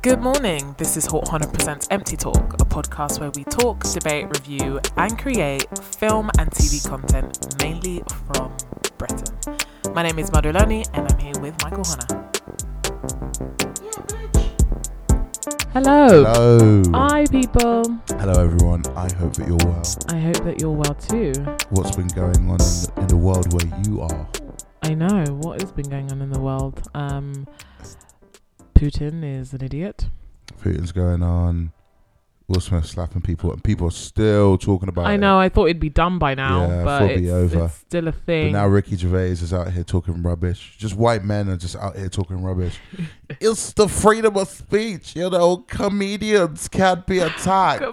Good morning. This is Hot Hunter Presents Empty Talk, a podcast where we talk, debate, review, and create film and TV content mainly from Britain. My name is Madulani, and I'm here with Michael Hunter. Hello. Hello. Hi, people. Hello, everyone. I hope that you're well. I hope that you're well too. What's been going on in the, in the world where you are? I know what has been going on in the world. Um, Putin is an idiot. Putin's going on. Will Smith slapping people, and people are still talking about I it. know. I thought it'd be done by now, Yeah, but it's, be over. it's still a thing. But now Ricky Gervais is out here talking rubbish. Just white men are just out here talking rubbish. it's the freedom of speech. You know, comedians can't be attacked.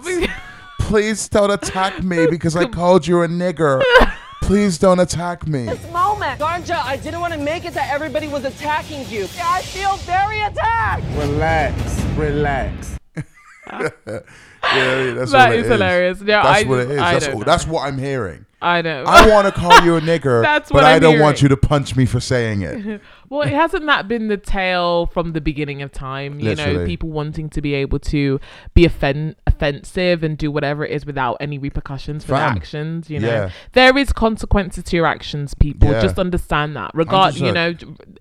Please don't attack me because I called you a nigger. Please don't attack me. This moment. Ganja, I didn't want to make it that everybody was attacking you. I feel very attacked. Relax, relax. Yeah, yeah, that's That what it is hilarious. No, that's I what it is. I That's, don't know. that's what I'm hearing. I know. I want to call you a nigger, That's but what I I'm don't want you to punch me for saying it. well, it hasn't that been the tale from the beginning of time? You know, people wanting to be able to be offen- offensive and do whatever it is without any repercussions for their actions. You know, Yeah. there is consequences to your actions. People Yeah. just understand that. Regard, you know,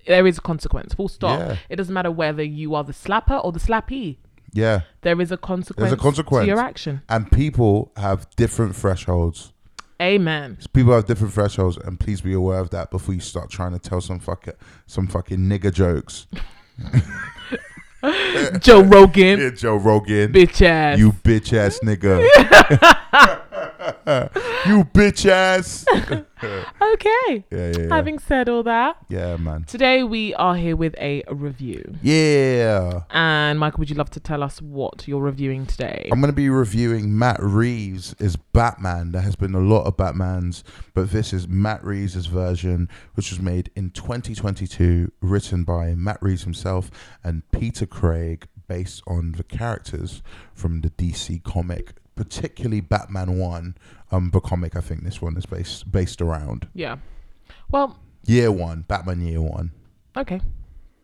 there is a consequence. Full stop. Yeah. It doesn't matter whether you are the slapper or the slappy. Yeah, There is a consequence. There's a consequence. to your action. and people have different thresholds. Amen. People have different thresholds, and please be aware of that before you start trying to tell some fucking some fucking nigger jokes. Joe Rogan, Yeah, Joe Rogan, bitch ass. you bitch ass nigga. you bitch ass. okay. Yeah, yeah, yeah. Having said all that, yeah, man. today we are here with a review. Yeah. And Michael, would you love to tell us what you're reviewing today? I'm going to be reviewing Matt Reeves' is Batman. There has been a lot of Batmans, but this is Matt Reeves' version, which was made in 2022, written by Matt Reeves himself and Peter Craig, based on the characters from the DC comic, particularly Batman 1, um, the comic I think this one is based based around. yeah. Well, Year 1, Batman Year 1. okay.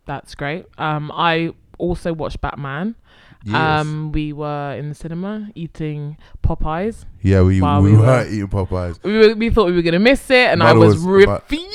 That's great. Um, I also watched Batman. Yes. Um, we were in the cinema eating Popeyes. yeah, we, we, we were, were- eating Popeyes. We, were, we thought we were gonna miss it, and I was, was- refuming.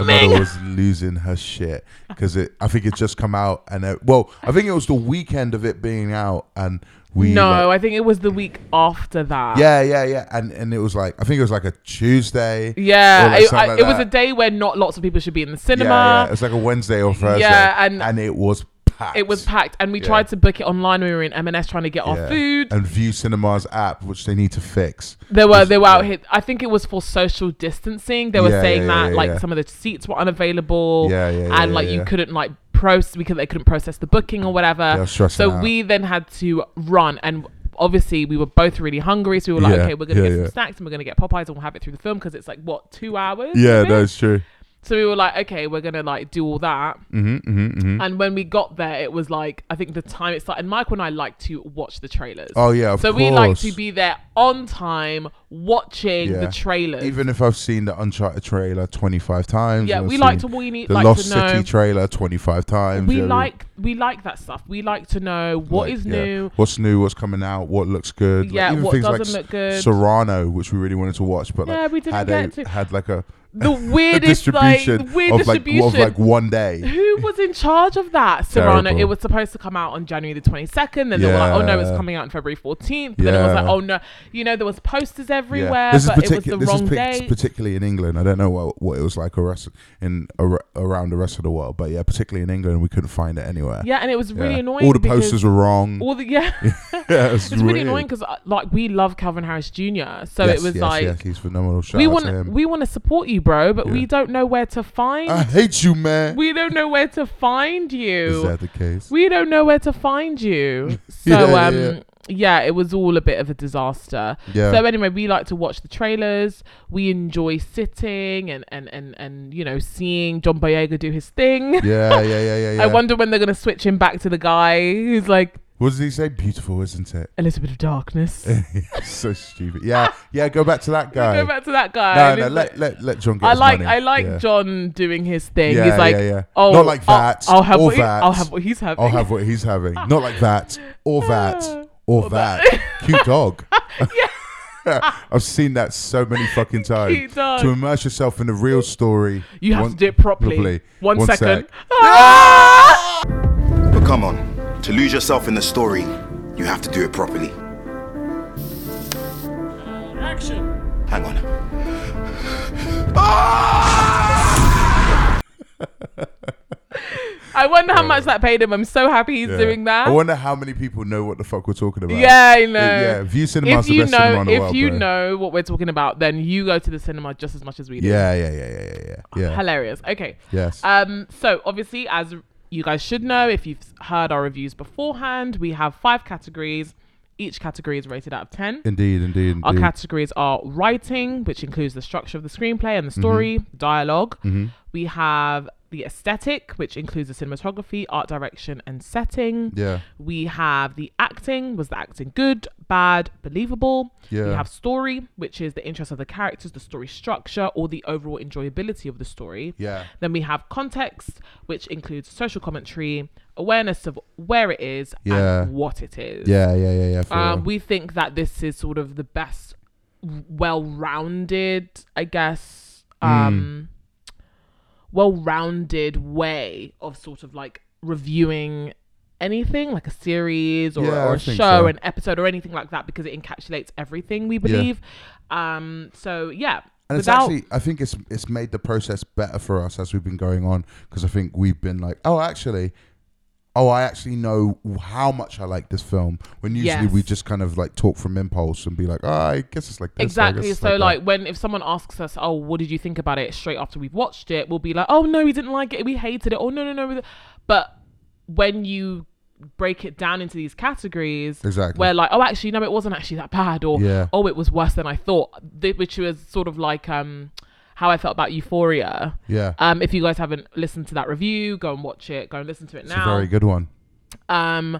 Another was losing her shit because it. I think it just come out and it, well, I think it was the weekend of it being out and we. no, like- I think it was the week after that. yeah, yeah, yeah, and and it was like I think it was like a Tuesday. Yeah, like I- I- like it was a day where not lots of people should be in the cinema. Yeah, yeah, it's like a Wednesday or Thursday. Yeah, and- and it was packed. It was packed, and we Yeah. tried to book it online. We were in M&S trying to get our Yeah. food. and Vue Cinemas app, which they need to fix. They were they were out here. I think it was for social distancing. They were saying that like some of the seats were unavailable. Yeah, yeah, and like you couldn't like process because they couldn't process the booking or whatever. So out. we then had to run and. Obviously, we were both really hungry, so we were like, Yeah, "Okay, we're gonna yeah, get yeah. some snacks and we're gonna get Popeyes and we'll have it through the film because it's like what two hours." Yeah, that's true. So we were like, "Okay, we're gonna like do all that." Mm-hmm, mm-hmm, mm-hmm. And when we got there, it was like I think the time it started. And Michael and I like to watch the trailers. Oh yeah, of so course. we like to be there on time watching Yeah. the trailers. Even if I've seen the Uncharted trailer 25 times. yeah, we like to we need the like Lost to know. City trailer 25 times. we know, like we like that stuff. We like to know what like, is yeah, new. what's new, what's coming out, what looks good. Like, Yeah, even what things doesn't like look good. Cyrano, which we really wanted to watch, but like Yeah, we didn't had get a, to. had like a, The weirdest like distribution the weird of like distribution. of like one day. who was in charge of that? Cyrano. Terrible. It was supposed to come out on January the twenty second. Then they were like, "Oh no, it's Yeah. coming out on February fourteenth. Then it was like, "Oh no," you know, there was posters everywhere, Yeah. This is, but it was the wrong pic- day. particularly in England. I don't know what, what it was like arrest- in ar- around the rest of the world, but yeah, particularly in England, we couldn't find it anywhere. yeah, and it was really Yeah. annoying. All the posters were wrong. All the yeah, yeah, it's, it's really annoying because uh, like we love Kelvin Harrison Jr. So yes, it was yes, like yes, he's phenomenal. Shout we want we want to support you, bro, but we don't know where to find. I hate you, man. we don't know where to find you. Is that the case? We don't know where to find you. So Yeah, um yeah. yeah, it was all a bit of a disaster. Yeah. So anyway, we like to watch the trailers. We enjoy sitting and and and and you know seeing John Boyega do his thing. yeah, yeah, yeah, yeah, yeah. I wonder when they're gonna switch him back to the guy who's like What does he say? Beautiful, isn't it? A little bit of darkness. so stupid. Yeah, yeah. Go back to that guy. Go back to that guy. no, no. Let, let let John get. I his like money. I like yeah. John doing his thing. Yeah, He's like, yeah, yeah. oh, Not like I'll- that, I'll, have or what he- I'll have what he's having. I'll have what he's having. Not like that, or that, or that. Cute dog. yeah. I've seen that so many fucking times. Cute dog. To immerse yourself in the real story, You have one- to do it properly. properly. One One second. sec. Ah! But come on, to lose yourself in the story, you have to do it properly. Action. Hang on. I wonder how much that paid him. I'm so happy he's Yeah. doing that. I wonder how many people know what the fuck we're talking about. yeah, I know. Uh, yeah, Vue Cinema's if the you best cinema know, in the if world, you bro. know what we're talking about, then you go to the cinema just as much as we do. Yeah, yeah, yeah, yeah, yeah, yeah. yeah. Hilarious. Okay. Yes. Um. So obviously, as you guys should know, if you've heard our reviews beforehand, we have five categories. Each category is rated out of ten. indeed, indeed, indeed. Our categories are writing, which includes the structure of the screenplay and the story, Mm-hmm. dialog We have the aesthetic, which includes the cinematography, art direction, and setting. Yeah. We have the acting. Was the acting good, bad, believable? Yeah. We have story, which is the interest of the characters, the story structure, or the overall enjoyability of the story. Yeah. Then we have context, which includes social commentary, awareness of where it is Yeah. and what it is. Yeah, yeah, yeah, yeah. Um, real. we think that this is sort of the best, well-rounded, I guess, Hmm. um, well-rounded way of sort of like reviewing anything, like a series or, Yeah, or a show, so. an episode, or anything like that, because it encapsulates everything we believe. Um, so yeah, And it's actually, I think it's it's made the process better for us as we've been going on because I think we've been like, oh, actually, oh, I actually know how much I like this film. When usually we just kind of like talk from impulse and be like, oh, I guess it's like this. I guess Exactly. it's So that." like when if someone asks us, "Oh, what did you think about it?" straight after we've watched it, we'll be like, "Oh no, we didn't like it. We hated it." Oh no, no, no. we th-" But when you break it down into these categories, Exactly. where like, "Oh, actually, no, it wasn't actually that bad," or Yeah. "Oh, it was worse than I thought," th- which was sort of like um how I felt about Euphoria. yeah, Um, if you guys haven't listened to that review, go and watch it. Go and listen to it it's now It's a very good one. um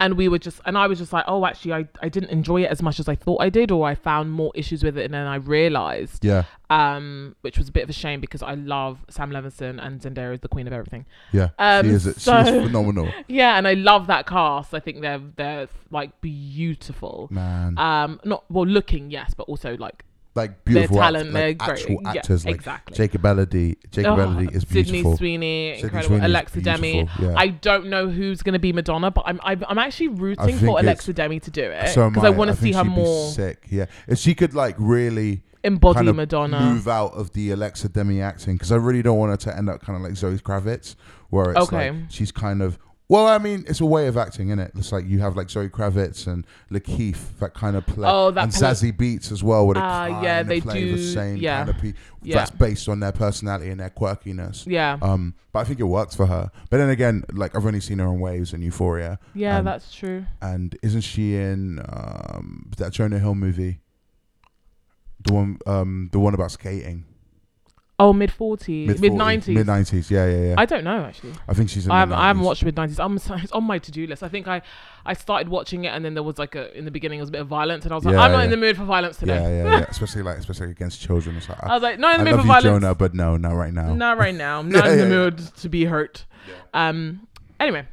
and we were just and i was just like oh actually I, I didn't enjoy it as much as i thought i did or i found more issues with it than i realized Yeah, um which was a bit of a shame because i love sam levinson and zendaya is the queen of everything yeah. Um, she is. She so- is phenomenal, yeah and i love that cast i think they're they're like beautiful man. um not well looking yes but also like like beautiful talent, act- they're like great. actual Yeah, actors. like exactly. Jacob Elordi. Jacob oh, is Sydney beautiful. Sweeney, Sydney incredible. Sweeney Alexa Demie. yeah. I don't know who's going to be Madonna, but I'm I'm, I'm actually rooting for Alexa Demie to do it So am because I, want to see her more sick. Yeah, if she could like really embody kind of Madonna. move out of the Alexa Demie acting because I really don't want her to end up kind of like Zoe Kravitz, where it's Okay. like she's kind of. Well, I mean, it's a way of acting, isn't it? It's like you have like Zoe Kravitz and Lakeith that kind of play, Oh, that and Zazie Beetz as well, where they Ah, kind yeah, of they play the same yeah. kind of pe- Yeah. that's based on their personality and their quirkiness. Yeah. Um, but I think it works for her. But then again, like I've only seen her on Waves and Euphoria. yeah, and, that's true. and isn't she in um that Jonah Hill movie? The one, um, the one about skating. Oh, mid forties, mid nineties. mid nineties. Yeah, yeah, yeah. I I, don't know actually. I think she's in. I the haven't, I haven't watched mid nineties. I'm it's on my to do list. I think I I started watching it and then there was like a in the beginning it was a bit of violence and I was like Yeah, I'm not yeah. in the mood for violence today. Yeah, yeah, yeah. especially like, especially against children. Like, I was like not in I the mood love for you, violence. Jonah, but no, not right now. Not right now. I'm not in the mood to be hurt. Um. Anyway,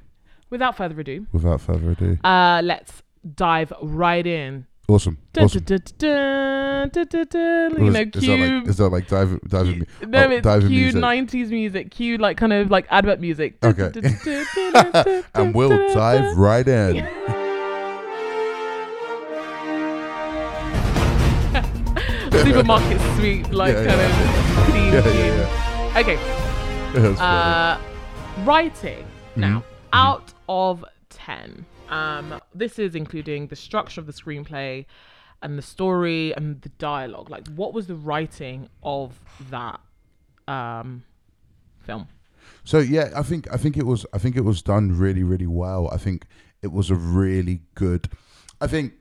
without further ado, Without further ado, uh, let's dive right in. Awesome, Dun, dun, dun, is- that like, is that like dive, diving? mu- no, oh, it's diving cue music? '90s music, cue like kind of like advert music. Okay. and we'll dive right in. Supermarket sweet, like Yeah, kind of theme. Yeah, tune. yeah, yeah. Okay, uh, writing Mm-hmm. now out of ten. Um, this is including the structure of the screenplay and the story and the dialogue. Like, what was the writing of that um, film? So yeah, I think I think it was I think it was done really really well. I think it was a really good. I think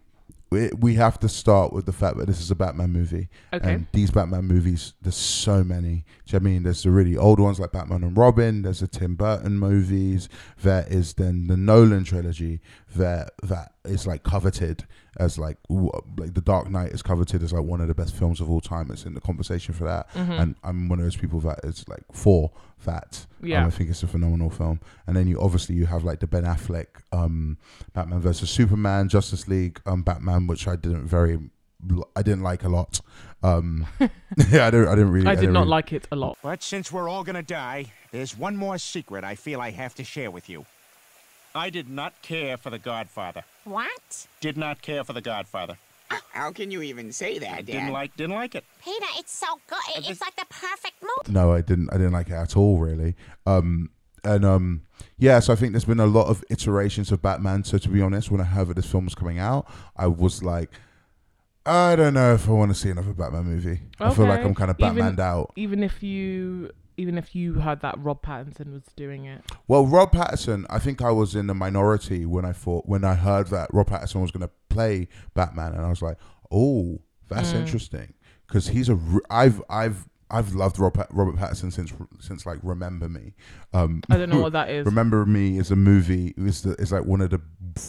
we, we have to start with the fact that this is a Batman movie. Okay. And these Batman movies, there's so many. Do you know what I mean? There's the really old ones like Batman and Robin. There's the Tim Burton movies. There is then the Nolan trilogy that that is like coveted as like w- like the Dark Knight is coveted as like one of the best films of all time. It's in the conversation for that. Mm-hmm. And I'm one of those people that is like for that. Um, Yeah. I think it's a phenomenal film. And then you obviously you have like the Ben Affleck um, Batman versus Superman, Justice League, um, Batman, which I didn't very, I didn't like a lot. Um, yeah, I didn't, I didn't really. I did didn't not really- like it a lot. But since we're all gonna die, there's one more secret I feel I have to share with you. I did not care for The Godfather. What? Did not care for The Godfather. How can you even say that, Didn't like, didn't like it. Peter, it's so good. It- It's like the perfect movie. No, I didn't. I didn't like it at all, really. Um, and um, yeah, so I think there's been a lot of iterations of Batman. So to be honest, when I heard that this film was coming out, I was like, I don't know if I want to see another Batman movie. I feel like I'm kind of Even- Batmaned out. Even if you, even if you heard that Rob Pattinson was doing it. Well, Rob Pattinson, I think I was in the minority when I thought when I heard that Rob Pattinson was going to play Batman, and I was like, "Oh, that's Mm. interesting," because he's a I've I've I've loved Rob, Pat- Robert Pattinson since since like Remember Me. Um, I don't know what that is. Remember Me is a movie. It's the, it's like one of the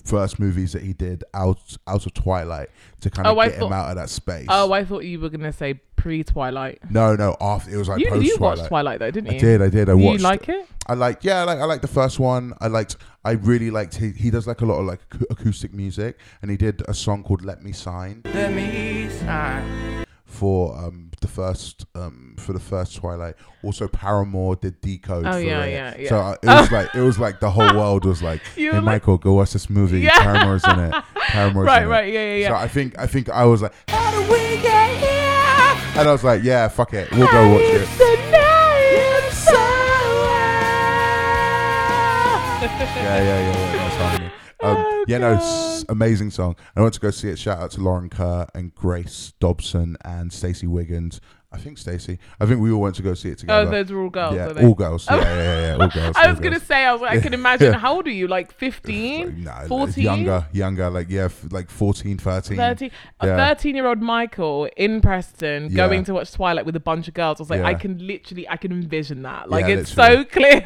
first movies that he did out out of Twilight to kind of Oh, I get him out of that space. Oh, I thought you were gonna say pre Twilight. no, no, after it was like You post you Twilight. watched Twilight though, didn't you? I did, I did. I Do watched. you like it? I like, yeah, I like, I like the first one. I liked, I really liked. He, he does like a lot of like acoustic music, and he did a song called "Let Me Sign" Let me sign. for um the first um for the first Twilight. Also, Paramore did "Decode." Oh, for yeah, it. yeah, yeah. So uh, it was like it was like the whole world was like, "Hey, like- Michael, go watch this movie. Yeah. Paramore's in it. Paramore's Right, in it. right, it." yeah, yeah, yeah. So I think I think I was like, "How do we get here?" And I was like, "Yeah, fuck it, we'll go watch it." yeah, yeah, yeah, yeah. That's harmony. Um, Oh, yeah, no, s- amazing song. I went to go see it. Shout out to Lauren Kerr and Grace Dobson and Stacey Wiggins. I think Stacey. I think we all went to go see it together. Oh, those are all girls. yeah, are they? all girls. Yeah, yeah, yeah, yeah, all girls. I all was gonna say, I, was, I can imagine. How old are you? Like Like, 15? nah, 14? younger, younger, like yeah, f- like 14, 13. 13, a 13 year old Michael in Preston Yeah. going to watch Twilight with a bunch of girls. I was like, Yeah. I can literally, I can envision that. Like, Yeah, it's so clear.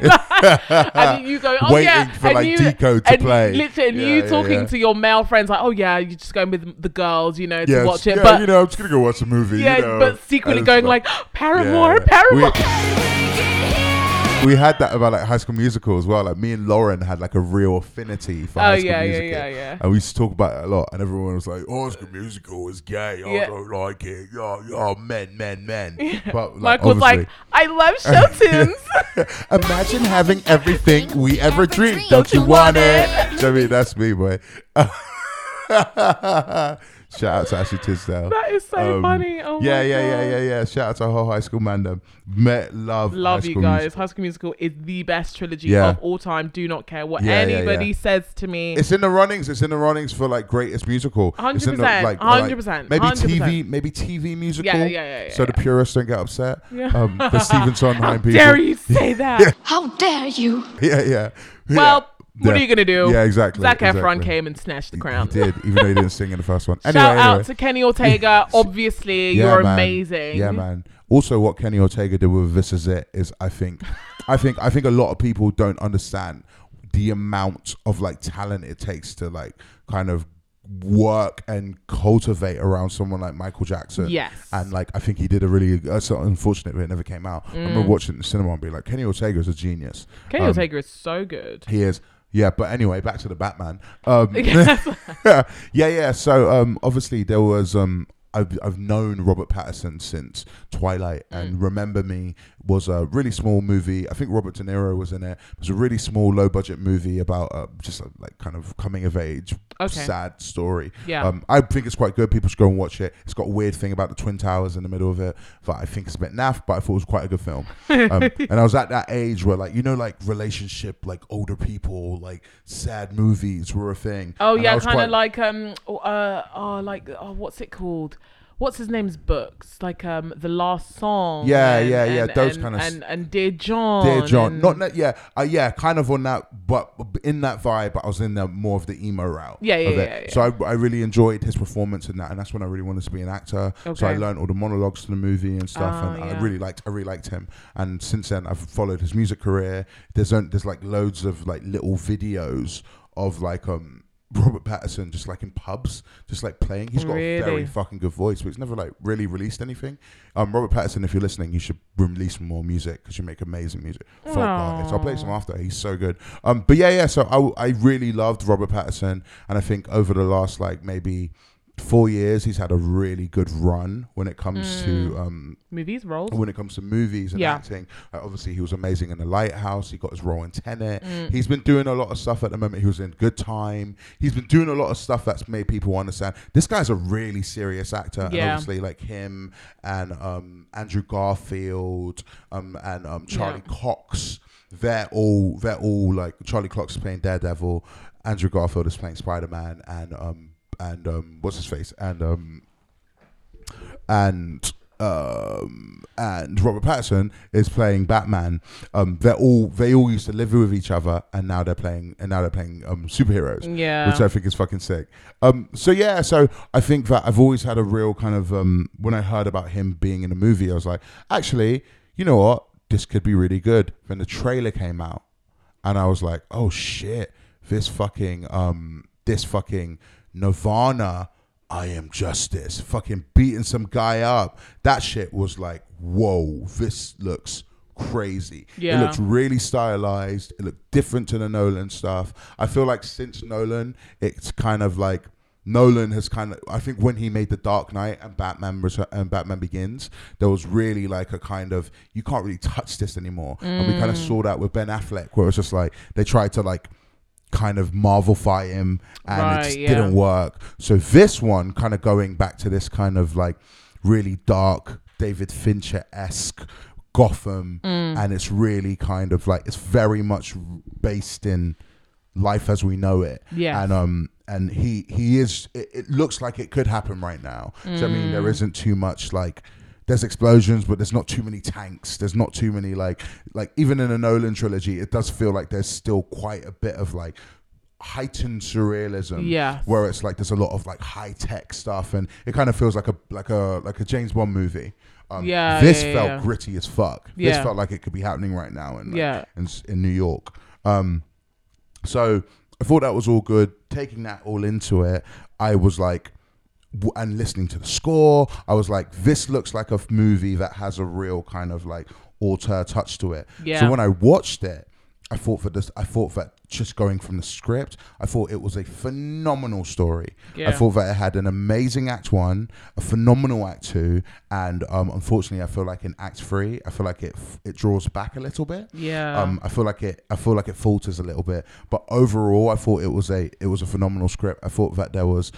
and you go, oh Waiting yeah, for, and like, you, Decode to and play. Literally, and Yeah, you talking yeah. to your male friends like, oh yeah, you're just going with the girls, you know, to Yeah, watch it. yeah, but you know, I'm just gonna go watch a movie. yeah, but secretly And going like, Paramore, Yeah. Paramore. We, we had that about like High School Musical as well. Like me and Lauren had like a real affinity for Oh, High School yeah, yeah, Musical. yeah, yeah. And we used to talk about it a lot, and everyone was like, "Oh, High School Musical is gay. I Yeah. don't like it. Oh, oh, men, men, men." But like, Michael was like, I love show tunes. Imagine having everything we ever dreamed. Don't you want it? I mean, that's me, boy. Shout out to Ashley Tisdale. that is so Um, funny. Oh yeah, my yeah, God. yeah, yeah, yeah. Shout out to our whole high school mandem. Met, love, Love High you guys. Musical. High School Musical is the best trilogy Yeah. of all time. Do not care what Yeah, yeah, anybody yeah. says to me. It's in the runnings. It's in the runnings for like greatest musical. It's in 100%, like, 100%, like, maybe 100%. TV, maybe TV musical. Yeah, yeah, yeah, yeah, So the purists don't get upset. Yeah. Um, the Stephen Sondheim people. Dare you say that? How dare you? Yeah, yeah. Well, Yeah. What are you gonna do? Yeah, exactly. Zac Efron came and snatched the crown. He did, even though he didn't sing in the first one. Anyway, Shout anyway. out to Kenny Ortega. Obviously, Yeah, you're man. amazing. Yeah, man. Also, what Kenny Ortega did with "This Is It" is, I think, I think, I think a lot of people don't understand the amount of like talent it takes to like kind of work and cultivate around someone like Michael Jackson. Yes. And like, I think he did a really. Uh, so unfortunate that it never came out. I remember watching it in the cinema and being like, Kenny Ortega is a genius. Mm. Kenny Um, Ortega is so good. He is. Yeah, but anyway, back to the Batman. Um, yeah, yeah. So um, obviously there was um, I've I've known Robert Pattinson since Twilight, Mm. and Remember Me was a really small movie. I think Robert De Niro was in it. It was a really small, low budget movie about uh, just a, like kind of coming of age, Okay. sad story. Yeah. Um, I think it's quite good. People should go and watch it. It's got a weird thing about the twin towers in the middle of it that I think is a bit naff, but I thought it was quite a good film. Um, and I was at that age where like you know like relationship like older people like sad movies were a thing. Oh And yeah, kind of like um, uh, oh, like oh, what's it called? What's his name's books, like um the last song. Yeah, and- yeah, yeah, and- those and- kinda s- and and Dear John. Dear John, not that, yeah, uh, yeah, kind of on that, but in that vibe. But I was in the more of the emo route. Yeah, yeah, yeah, yeah. So I, I really enjoyed his performance in that, and that's when I really wanted to be an actor. okay. So I learned all the monologues to the movie and stuff, Ah, and yeah. I really liked, I really liked him. And since then, I've followed his music career. There's there's like loads of like little videos of like um. Robert Pattinson just like in pubs, just like playing. He's got a very fucking good voice, but he's never like really released anything. Um, Robert Pattinson, if you're listening, you should release more music because you make amazing music. Folk artist. I'll play some after. He's so good. Um, but yeah, yeah. So I, I really loved Robert Pattinson, and I think over the last like maybe four years, he's had a really good run when it comes to um movies roles. when it comes to movies and Yeah. acting. Uh, obviously, he was amazing in The Lighthouse. He got his role in Tenet. Mm. He's been doing a lot of stuff at the moment. He was in Good Time. He's been doing a lot of stuff that's made people understand this guy's a really serious actor. And Yeah. obviously, like him and um, Andrew Garfield um, and um, Charlie Yeah. Cox. They're all they're all like Charlie Cox is playing Daredevil. Andrew Garfield is playing Spider Man, and um and um what's his face and um and um and Robert Pattinson is playing Batman. Um, they're all they all used to live with each other, and now they're playing and now they're playing um superheroes. Yeah. which I think is fucking sick. Um, so yeah, so I think that I've always had a real kind of um when I heard about him being in a movie, I was like, actually, you know what, this could be really good. When the trailer came out, and I was like, oh shit, this fucking um this fucking Nirvana I am justice fucking beating some guy up. That shit was like, whoa, this looks crazy. Yeah. It looks really stylized. It looked different to the Nolan stuff. I feel like since Nolan, it's kind of like Nolan has kind of. I think when he made the Dark Knight and Batman and Batman Begins, there was really like a kind of you can't really touch this anymore, and we kind of mm. saw that with Ben Affleck, where it was just like they tried to like kind of Marvelify him, and Right, it just yeah. didn't work. So this one, kind of going back to this kind of like really dark David Fincher esque Gotham, Mm. and it's really kind of like it's very much based in life as we know it. Yes. and um and he he is. It, it looks like it could happen right now. So I mean, Mm. there isn't too much like. There's explosions, but there's not too many tanks. There's not too many like like even in a Nolan trilogy, it does feel like there's still quite a bit of like heightened surrealism. Yes. Where it's like there's a lot of like high tech stuff and it kind of feels like a like a like a James Bond movie. Um, Yeah, This yeah, felt yeah. gritty as fuck. Yeah. This felt like it could be happening right now in like, Yeah. in, in New York. Um so I thought that was all good. Taking that all into it, I was like, and listening to the score, I was like, this looks like a movie that has a real kind of like auteur touch to it. Yeah. So when I watched it, I thought for this, I thought that just going from the script, I thought it was a phenomenal story. I thought that it had an amazing act one, a phenomenal act two, and um, unfortunately, I feel like in act three, I feel like it it draws back a little bit. Yeah. Um, I feel like it. I feel like it falters a little bit, but overall, I thought it was a it was a phenomenal script. I thought that there was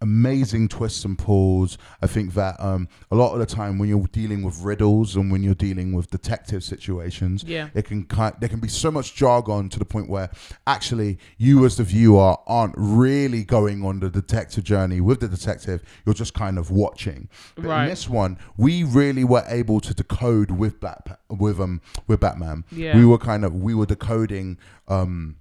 amazing twists and pulls. I think that um, a lot of the time when you're dealing with riddles and when you're dealing with detective situations, Yeah. it can kind there can be so much jargon to the point where actually you as the viewer aren't really going on the detective journey with the detective. You're just kind of watching. But Right. in this one, we really were able to decode with Bat with um with Batman. Yeah. We were kind of we were decoding um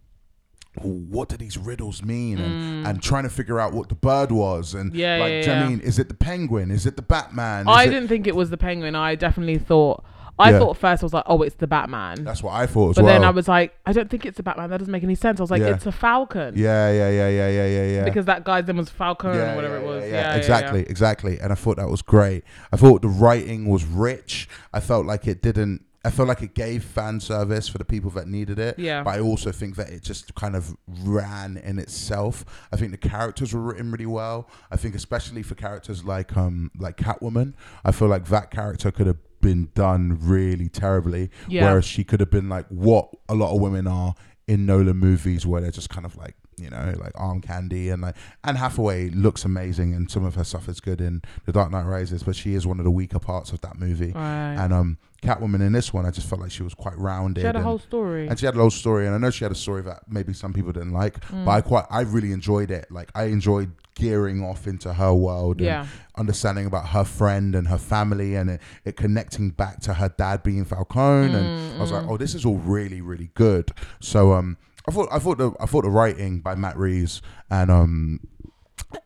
what do these riddles mean and, and trying to figure out what the bird was and Mm. Yeah, like yeah, do what I mean is it the penguin is it the batman Is I it- didn't think it was the penguin. I definitely thought. I Yeah. thought first I was like, oh, it's the Batman. that's what i thought as but well then I was like, I don't think it's the Batman. That doesn't make any sense. I was like, Yeah. it's a Falcon. yeah yeah yeah yeah yeah yeah yeah Because that guy's name was Falcon yeah, or whatever yeah, it was. yeah, Yeah, yeah, yeah, yeah. exactly, exactly. And I thought that was great. I thought the writing was rich. I felt like it didn't. I felt like it gave fan service for the people that needed it. Yeah. But I also think that it just kind of ran in itself. I think the characters were written really well. I think especially for characters like um like Catwoman, I feel like that character could have been done really terribly. Yeah. Whereas she could have been like what a lot of women are in Nolan movies, where they're just kind of like you know, like arm candy and like Anne Hathaway looks amazing and some of her stuff is good in The Dark Knight Rises, but she is one of the weaker parts of that movie. Right. And um Catwoman in this one, I just felt like she was quite rounded. She had a and- whole story. and she had a whole story, and I know she had a story that maybe some people didn't like, Mm. but I quite, I really enjoyed it. Like I enjoyed gearing off into her world, and Yeah. understanding about her friend and her family, and it, it connecting back to her dad being Falcone, and I was Mm, like, oh, this is all really, really good. So um, I thought, I thought the, I thought the writing by Matt Reeves and um,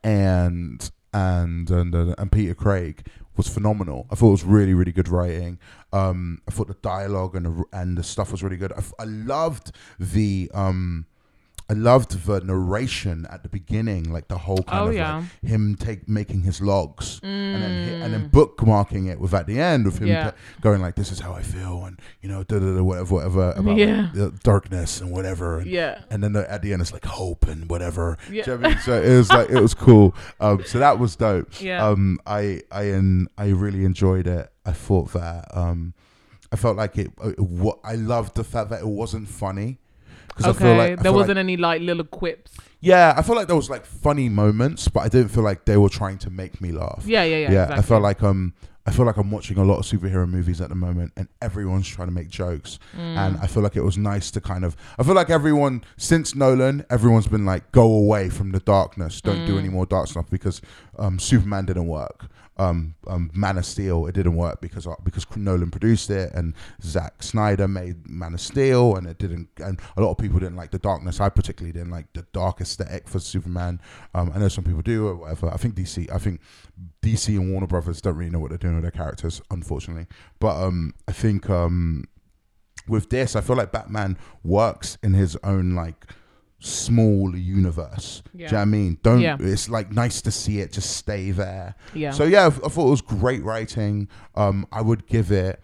and and and and Peter Craig was phenomenal. I thought it was really really good writing. Um, I thought the dialogue and the, and the stuff was really good. I, I loved the um, I loved the narration at the beginning, like the whole kind Oh, of yeah. like him take making his logs and then hi- and then bookmarking it with at the end of him Mm. Yeah. t- going like this is how I feel and you know da da da whatever whatever about Yeah. the darkness and whatever and, Yeah. and then the, at the end it's like hope and whatever Yeah. Do you know what I mean? so it was like it was cool um, so that was dope Yeah. um, I I and I really enjoyed it I thought that um, I felt like it, it what I loved the fact that it wasn't funny because Okay. I feel like I there feel wasn't like, any like little quips. yeah I felt like there was like funny moments but I didn't feel like they were trying to make me laugh Yeah, yeah, yeah. yeah, exactly. I felt like um I feel like I'm watching a lot of superhero movies at the moment and everyone's trying to make jokes. Mm. And I feel like it was nice to kind of I feel like everyone since Nolan, everyone's been like, go away from the darkness. Don't do Mm. any more dark stuff because um Superman didn't work. Um, um Man of Steel, it didn't work because uh, because Nolan produced it and Zack Snyder made Man of Steel and it didn't and a lot of people didn't like the darkness. I particularly didn't like the dark aesthetic for Superman. Um, I know some people do or whatever. I think DC I think DC and Warner Brothers don't really know what they're doing with their characters, unfortunately. But um, I think um, with this, I feel like Batman works in his own like small universe. Do you know what I mean? Don't. Yeah. It's like nice to see it just stay there. Yeah. So yeah, I, I thought it was great writing. Um, I would give it.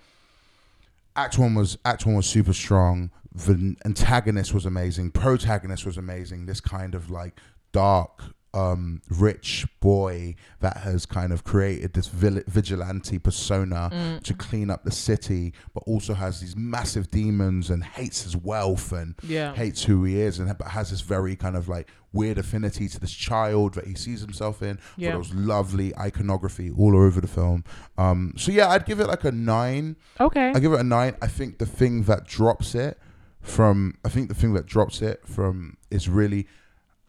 Act one was Act one was super strong. The antagonist was amazing. Protagonist was amazing. This kind of like dark, um, rich boy that has kind of created this vil- vigilante persona Mm. to clean up the city, but also has these massive demons and hates his wealth and Yeah. hates who he is, and but has this very kind of like weird affinity to this child that he sees himself in. Yeah. But it was lovely iconography all over the film. Um, so yeah, I'd give it like a nine. Okay. I give it a nine. I think the thing that drops it from I think the thing that drops it from is really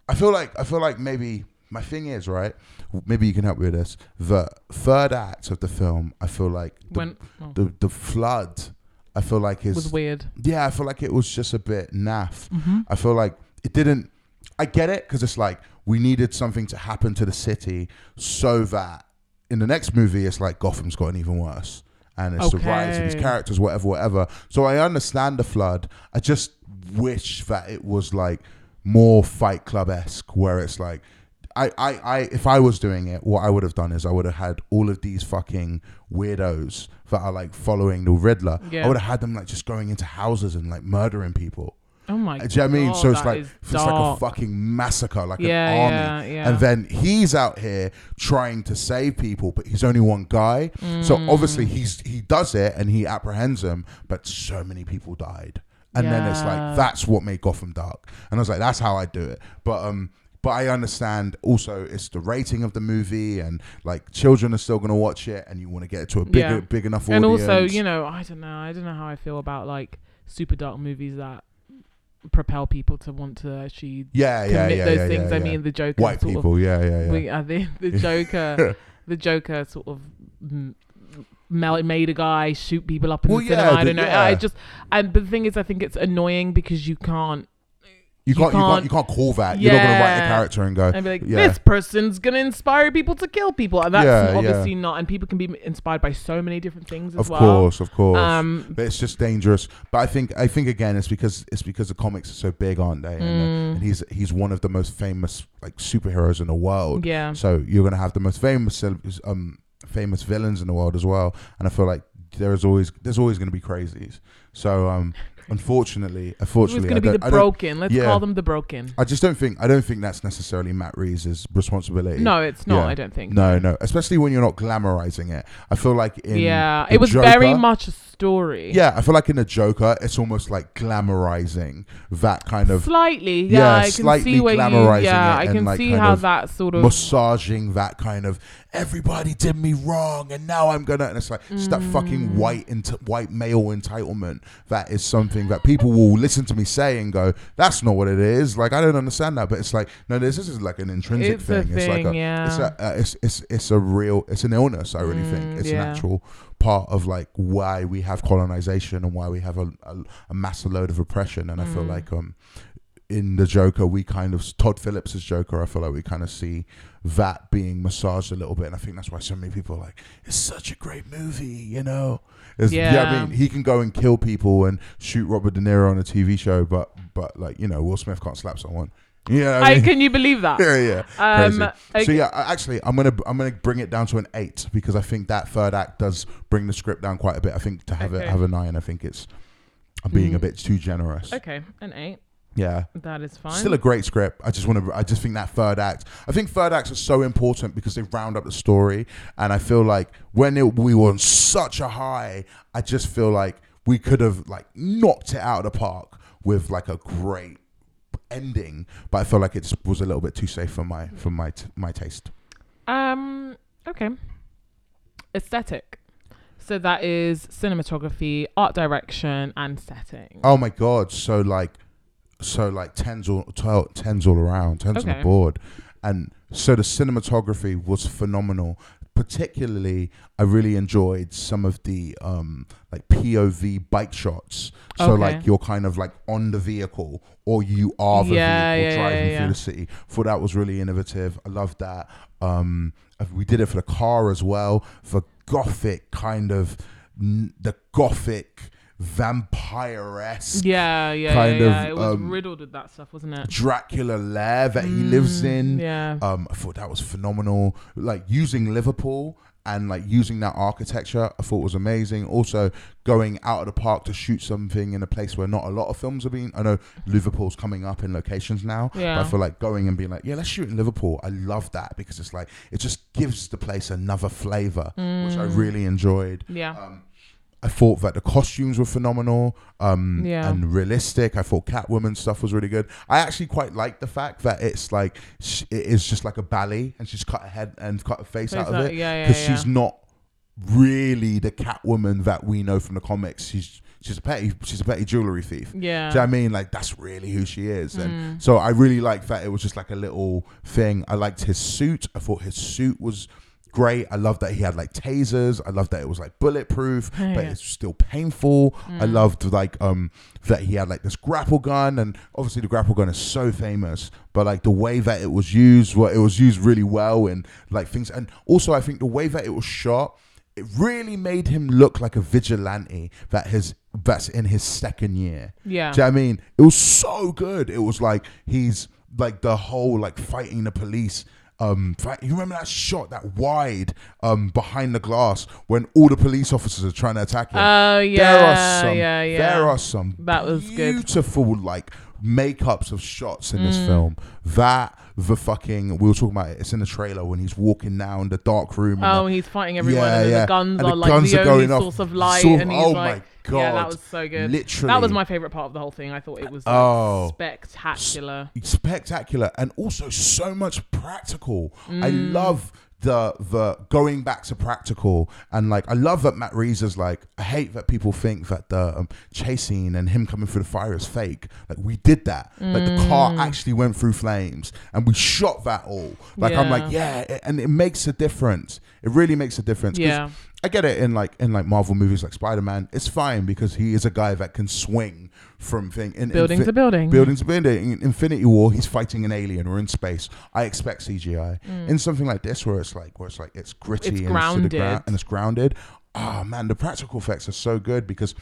I feel like I feel like maybe my thing is right. Maybe you can help me with this. The third act of the film, I feel like the When- oh. the, the flood. I feel like is was weird. yeah, I feel like it was just a bit naff. Mm-hmm. I feel like it didn't. I get it because it's like we needed something to happen to the city so that in the next movie it's like Gotham's gotten even worse and it's the rise of these characters, whatever, whatever. So I understand the flood. I just wish that it was like more Fight Club esque, where it's like. I, I, I, if I was doing it, what I would have done is I would have had all of these fucking weirdos that are like following the Riddler. I would have had them like just going into houses and like murdering people. Oh my Do you know what I mean? So it's like it's like a fucking massacre, like Yeah, an army. yeah, yeah. And then he's out here trying to save people, but he's only one guy. So Mm. obviously he's he does it and he apprehends them, but so many people died. And then it's like that's what made Gotham dark. And I was like, that's how I do it. But um but I understand also it's the rating of the movie and like children are still gonna watch it and you want to get it to a bigger Yeah. big enough and audience. also, you know, I don't know. I don't know how I feel about like super dark movies that propel people to want to actually Yeah, yeah, commit yeah, those yeah, things. yeah, I yeah. mean, the Joker. White sort people, Of, yeah, yeah, yeah. We, I think the Joker, the Joker sort of. Mm, mel- Made a guy shoot people up in Well, the yeah, cinema. I don't know. yeah. I just and but the thing is, I think it's annoying because you can't You You can't, you can't, can't- you can't call that. Yeah. You're not gonna write a Yeah. character and go, and be like, yeah, this person's gonna inspire people to kill people, and that's Yeah, yeah. obviously not. And people can be inspired by so many different things as of well. Of course, of course. Um, but it's just dangerous. But I think, I think again, it's because it's because the comics are so big, aren't they? And, uh, Mm. and he's he's one of the most famous like superheroes in the world. Yeah. So you're gonna have the most famous um famous villains in the world as well. And I feel like there's always there's always gonna be crazies. So um Unfortunately, unfortunately, going to be the broken? Let's yeah. call them the broken. I just don't think I don't think that's necessarily Matt Reeves' responsibility. No, it's not. Yeah. I don't think. No, no, especially when you're not glamorizing it. I feel like in yeah, it was very much a story. Yeah, I feel like in the Joker, it's almost like glamorizing that kind of Slightly, yeah, Yeah, I can slightly see where you. glamorizing Yeah, it I can like, see how that sort of. massaging that kind of everybody did me wrong and now I'm gonna and it's like it's that Mm. fucking white ent- white male entitlement that is something that people will listen to me say and go that's not what it is like I don't understand that but it's like no this is like an intrinsic It's a thing. it's like thing, a it's a uh, it's, it's it's a real it's an illness I really think Mm, it's an yeah. actual part of like why we have colonization and why we have a, a, a massive load of oppression and I feel Mm. like um in the Joker, we kind of Todd Phillips's Joker. I feel like we kind of see that being massaged a little bit, and I think that's why so many people are like, "It's such a great movie," you know. It's, yeah. I mean, he can go and kill people and shoot Robert De Niro on a TV show, but but like you know, Will Smith can't slap someone. Yeah, I, can you believe that? yeah, yeah. Um, Crazy. okay. So yeah, actually, I'm gonna I'm gonna bring it down to an eight because I think that third act does bring the script down quite a bit. I think to have Okay. it have a nine, I think it's I'm being a Mm. bit too generous. Okay, an eight. Yeah. That is fine. Still a great script. I just want to. I just think that third act. I think third acts are so important because they round up the story, and I feel like when it, we were on such a high, I just feel like we could have like knocked it out of the park with like a great ending. But I feel like it just was a little bit too safe for my for my t- my taste. Um. Okay. Aesthetic. So that is cinematography, art direction, and setting. Oh my god! So like, so like tens all tens all around, tens on the board, and so the cinematography was phenomenal. Particularly, I really enjoyed some of the um like POV bike shots. So Okay. like you're kind of like on the vehicle or you are the Yeah, vehicle yeah, driving yeah, through the city. Thought that was really innovative. I loved that. Um, we did it for the car as well. For gothic kind of n- the gothic vampire esque Yeah, yeah, kind yeah, yeah. of, It was um, riddled with that stuff, wasn't it? Dracula lair that he lives Mm, in. yeah. Um, I thought that was phenomenal. Like using Liverpool and like using that architecture, I thought was amazing. Also going out of the park to shoot something in a place where not a lot of films are being. I know Liverpool's coming up in locations now, Yeah. but I feel like going and being like, yeah, let's shoot in Liverpool. I love that because it's like it just gives the place another flavor, which I Mm. really enjoyed. Yeah. Um, I thought that the costumes were phenomenal um, Yeah. and realistic. I thought Catwoman stuff was really good. I actually quite like the fact that it's like sh- it is just like a ballet, and she's cut her head and cut her face, out of it yeah, yeah, because yeah. she's not really the Catwoman that we know from the comics. She's she's a petty she's a petty jewelry thief. Yeah. Do you know what I mean? Like that's really who she is. And Mm. so I really like that it was just like a little thing. I liked his suit. I thought his suit was great. I love that he had like tasers. I love that it was like bulletproof, Yeah, but yeah. it's still painful. I Mm. loved like um that he had like this grapple gun and obviously the grapple gun is so famous, but like the way that it was used, well, it was used really well and like things and also I think the way that it was shot it really made him look like a vigilante that has that's in his second year. Yeah. Do you know what I mean? It was so good. It was like he's like the whole like fighting the police. Um, you remember that shot, that wide, um, behind the glass when all the police officers are trying to attack him. Oh, there yeah, are some, yeah, yeah. There are some That was good. beautiful like makeups of shots in this Mm. film. That the fucking we were talking about it. It's in the trailer when he's walking down the dark room. and Oh, the- he's fighting everyone, and then the guns And are like the only source of light, Sort and he's oh like, my god, yeah, that was so good. Literally, that was my favorite part of the whole thing. I thought it was like, Oh. spectacular. spectacular and also so much practical. I Mm. love the the going back to practical and like I love that Matt Reeves is like I hate that people think that the um, chase scene and him coming through the fire is fake. Like we did that. Like the car Mm. actually went through flames and we shot that all. Like I'm like yeah, it- and it makes a difference. It really makes a difference. Yeah. I get it in like in like Marvel movies like Spider Man. It's fine because he is a guy that can swing from thing in Building to building. building to building. In Infinity War, he's fighting an alien or in space. I expect CGI. Mm. In something like this, where it's like where it's like it's gritty It's and to the grounded. and it's grounded. Oh man, the practical effects are so good because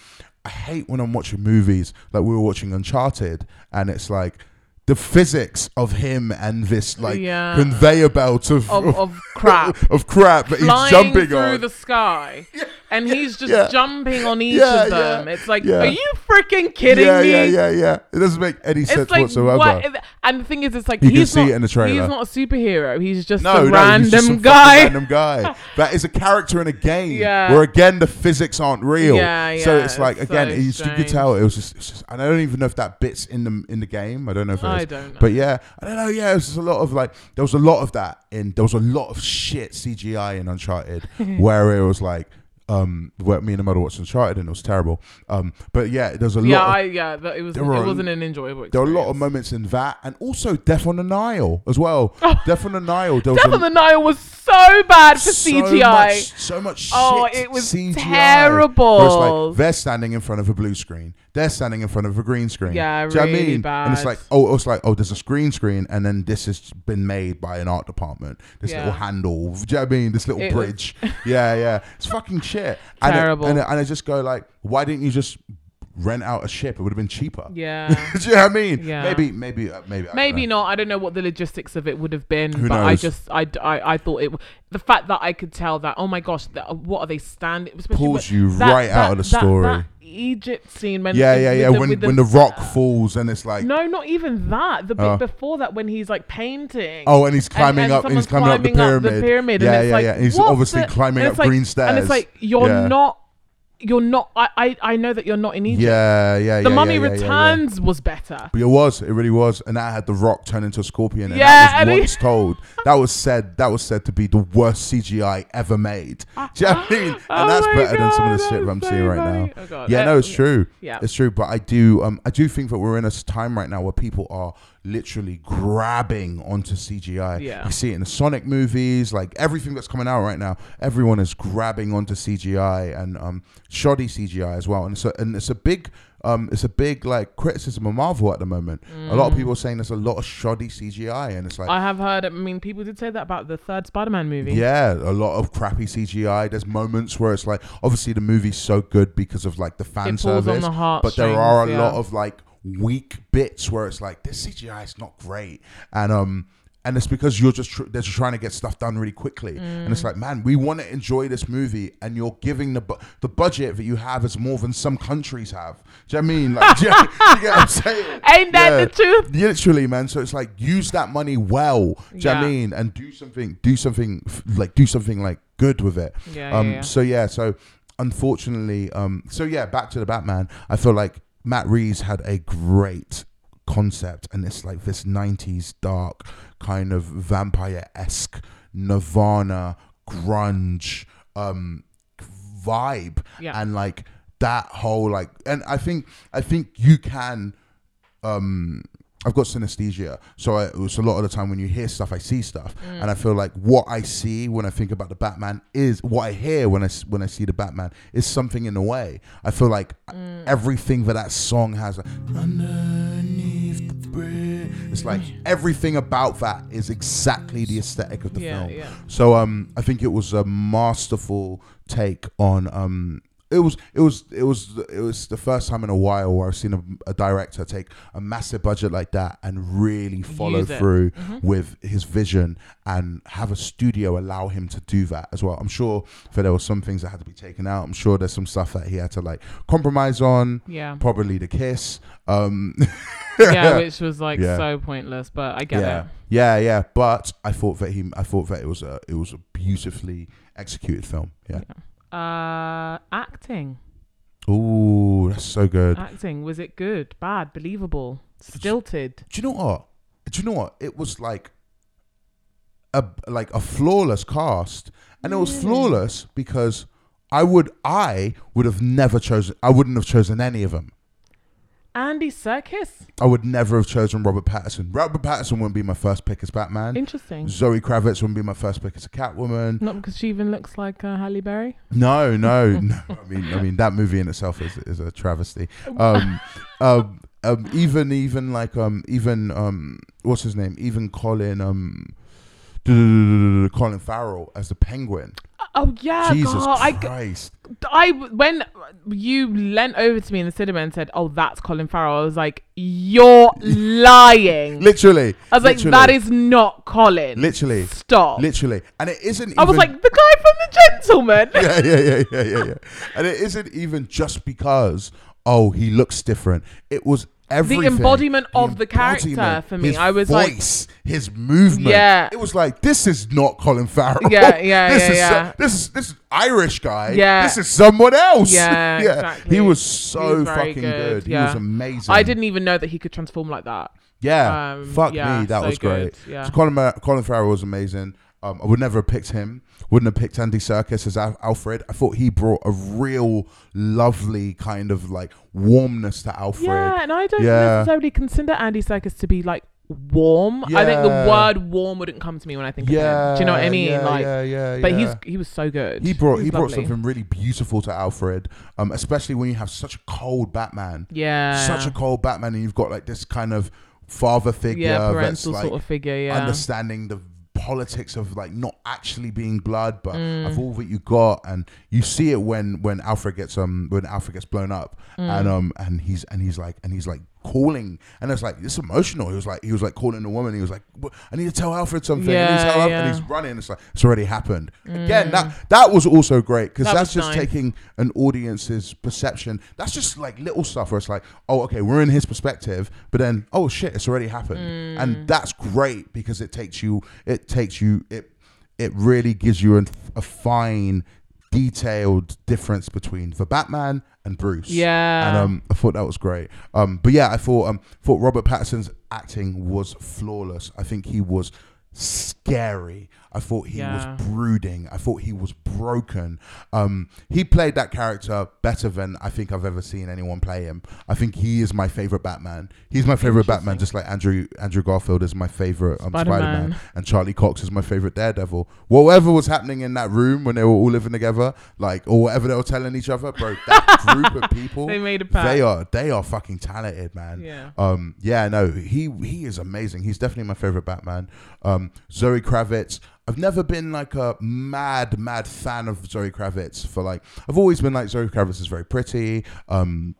I hate when I'm watching movies like we were watching Uncharted and it's like. The physics of him and this like Yeah. conveyor belt of, Of, of crap of crap that he's jumping through on. the sky, and he's just yeah. jumping on each Yeah, of them. yeah, It's like, yeah. are you freaking kidding yeah, me? yeah, yeah, yeah. It doesn't make any sense like whatsoever. what? And the thing is, it's like You can he's see not, it in the trailer. He's not a superhero. He's just No, a no, random just guy. Random guy. that is a character in a game. Yeah. Where again the physics aren't real. Yeah, yeah. So it's like it's again, so you could tell it was just, it's just. And I don't even know if that bit's in the in the game. I don't know if it I don't know. But yeah, I don't know. Yeah, it was a lot of like there was a lot of that in there was a lot of shit CGI in Uncharted where it was like. Um, where me and the mother watched Uncharted and it was terrible. Um, but yeah, there's a yeah, lot. I, of, yeah, that, it was. It were wasn't an enjoyable. there were a lot of moments in that, and also Death on the Nile as well. Death on the Nile. There was Death a- on the Nile was so bad for so CGI. Much, so much oh, shit. Oh, it was CGI. terrible. Where it's like they're standing in front of a blue screen. They're standing in front of a green screen. Yeah, Do you know I really mean? And it's like, oh, oh, it's like, oh, there's a green screen, and then this has been made by an art department. This Yeah. little handle. Do you know what I mean? This little It bridge. yeah, yeah. It's fucking shit. And it- Terrible. and, it- and I just go like, why didn't you just rent out a ship? It would have been cheaper. Yeah. Do you know what I mean? Yeah. Maybe, maybe, uh, maybe. Maybe know. not. I don't know what the logistics of it would have been, Who but I just, I, I, I thought it. The fact that I could tell that, oh my gosh, that, what are they standing? Pulls you right out of the story. that Egypt scene when Yeah, with yeah, the- yeah. when the- when the rock falls and it's like, No, not even that. The bit Oh. before that, when he's like painting. Oh, and he's climbing up- and he's someone's climbing up the pyramid. The pyramid, Yeah, and it's yeah, like, yeah. He's obviously climbing up like- green stairs And it's like you're Yeah. not, you're not. I, I, I know that you're not in Egypt. yeah, yeah, the yeah, Mummy yeah, yeah, yeah. Returns was better. But it was, it really was, and that had the Rock turn into a scorpion, and Yeah, that and was he- once told. That was said. That was said to be the worst CGI ever made. Do you know what I mean? And Oh that's better than some of the shit I'm so seeing right funny. now. Oh God. Yeah, Uh, no, it's true. yeah. it's true. But I do, um, I do think that we're in a time right now where people are literally grabbing onto CGI. Yeah. you see it in the Sonic movies, like everything that's coming out right now. Everyone is grabbing onto CGI and um, shoddy CGI as well, and so and it's a big. Um, it's a big like criticism of Marvel at the moment. A lot of people are saying there's a lot of shoddy CGI, and it's like Mm. I have heard. I mean, people did say that about the third Spider-Man movie. yeah, a lot of crappy CGI. There's moments where it's like, obviously the movie's so good because of like the fan It pulls on service, the but there are a heartstrings, lot of like weak bits where it's like this CGI is not great, and um, and it's because you're just tr- they're just trying to get stuff done really quickly, and Mm. it's like, man, we want to enjoy this movie, and you're giving the bu- the budget that you have is more than some countries have. Do you know what I mean? Like, do you, do you get what I'm saying? Ain't that the truth? Literally, man. So it's like use that money well. Do you know what I mean? And do something, do something, like do something like good with it. Yeah, um. yeah, yeah. So yeah. So unfortunately, um. So yeah, back to the Batman. I feel like Matt Reeves had a great concept, and it's like this '90s dark kind of vampire esque Nirvana grunge um vibe, Yeah. and like that whole like, and I think I think you can um I've got synesthesia, so I, it was a lot of the time when you hear stuff, I see stuff, Mm. and I feel like what I see when I think about the Batman is what I hear when I when I see the Batman is something in a way. I feel like Mm. everything that that song has, like, underneath the bridge, it's like everything about that is exactly the aesthetic of the Yeah, film. yeah. So um, I think it was a masterful take on um. It was it was it was it was the first time in a while where I've seen a, a director take a massive budget like that and really follow through Mm-hmm. with his vision and have a studio allow him to do that as well. I'm sure that there were some things that had to be taken out. I'm sure there's some stuff that he had to like compromise on. Yeah. Probably the kiss. Um, yeah, which was like Yeah. so pointless, but I get yeah, it. yeah, yeah. But I thought that he, I thought that it was a, it was a beautifully executed film. Yeah. Uh, acting, Ooh, that's so good. acting. Was it good, bad, believable, stilted? Do you know what? Do you know what? It was like a like a flawless cast, and it was flawless because I would I would have never chosen. I wouldn't have chosen any of them. Andy Serkis, I would never have chosen Robert Pattinson. Robert Pattinson wouldn't be my first pick as Batman. interesting. Zoe Kravitz wouldn't be my first pick as a Catwoman. Not because she even looks like uh, Halle Berry. No, no, no. I mean, I mean that movie in itself is is a travesty. Um, um, um, even even like um, even um, what's his name? Even Colin um, Colin Farrell as the Penguin. Oh yeah, Jesus God, I, Christ. I when you leant over to me in the cinema and said, "Oh, that's Colin Farrell," I was like, "You're lying." Literally. I was like, "That is not Colin." Literally. Stop. Literally. And it isn't even I was like, "The guy from The Gentlemen." yeah, yeah, yeah, yeah, yeah, yeah. And it isn't even just because oh he looks different. It was everything. embodiment of the character for me. His I was like- voice, his movement. Yeah. it was like this is not Colin Farrell. Yeah, yeah, this yeah, is yeah. this is this is Irish guy. Yeah. this is someone else. Yeah, exactly. He was He so was fucking good, good. He was amazing. I didn't even know that he could transform like that. Yeah, Um, fuck yeah, me, that so was great. good, yeah. So Colin, Colin Farrell was amazing. Um, I would never have picked him. Wouldn't have picked Andy Serkis as Al- Alfred. I thought he brought a real lovely kind of like warmness to Alfred. Yeah, and I don't Yeah. necessarily consider Andy Serkis to be like warm. I think the word warm wouldn't come to me when I think of him. Do you know what I mean? yeah, like, yeah, yeah, but he's he was so good. He brought he was brought something really beautiful to Alfred, um, especially when you have such a cold Batman. Yeah, such a cold Batman, and you've got like this kind of father figure yeah, parental like sort of figure. Yeah, understanding the politics of like not actually being blood, but Mm. of all that you got, and you see it when when Alfred gets um when Alfred gets blown up, Mm. and um and he's and he's like and he's like calling, and it's like it's emotional. He was like he was like calling the woman. He was like, I need to tell Alfred something. I need to Yeah, tell Alfred, yeah. and he's running. It's like it's already happened. Again, that that was also great because That that's just nice. taking an audience's perception. That's just like little stuff where it's like, oh, okay, we're in his perspective, but then, oh shit, it's already happened, Mm. and that's great because it takes you, it takes you, it, it really gives you a, a fine, detailed difference between the Batman and Bruce. Yeah. and um, I thought that was great. Um, but yeah, I thought um, thought Robert Pattinson's acting was flawless. I think he was scary. I thought he Yeah. was brooding. I thought he was broken. Um, he played that character better than I think I've ever seen anyone play him. I think he is my favorite Batman. He's my favorite Batman, just like Andrew Andrew Garfield is my favorite um, Spider-Man. Spider-Man, and Charlie Cox is my favorite Daredevil. Whatever was happening in that room when they were all living together, like or whatever they were telling each other, bro, that group of people, They made a pact. They are they are fucking talented, man. Yeah. Um. Yeah. No. He he is amazing. He's definitely my favorite Batman. Um. Zoe Kravitz. I've never been like a mad mad fan of Zoe Kravitz for like. I've always been like Zoe Kravitz is very pretty. Um.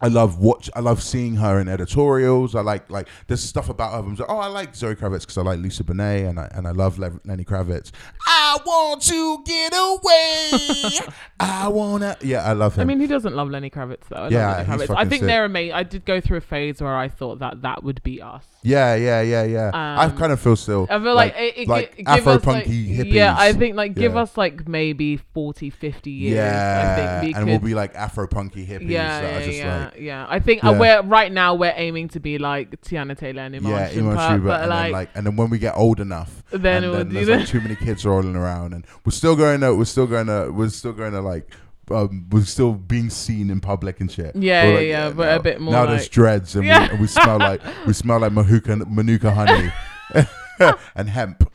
I love watch. I love seeing her in editorials. I like like there's stuff about her. I'm like, oh, I like Zoe Kravitz because I like Lisa Bonet and I and I love Le- Lenny Kravitz. I want to get away. I wanna. Yeah, I love him. I mean, who doesn't love Lenny Kravitz though? I Yeah, love Lenny Kravitz. I think sick. they're amazing. I did go through a phase where I thought that that would be us. Yeah, yeah, yeah, yeah. I Um, kind of feel still. I feel like, it, it, like Afro us, like- punky hippies. Yeah, I think like give Yeah. us like maybe 40, 50 years. Yeah, I think and we'll be like Afro punky hippies yeah, that yeah, yeah, like yeah. I think uh, Yeah. we're right now we're aiming to be like Teyana Taylor and Iman yeah, Iman Shumpert, but and like, then like, and then when we get old enough, Then and then there's like too many kids rolling around, and we're still going to, we're still going to, we're still going to like. Um, we're still being seen in public and shit. Yeah, We're yeah, yeah, but a bit more Now there's dreads and, Yeah. we, and we smell like we smell like manuka, manuka honey and hemp.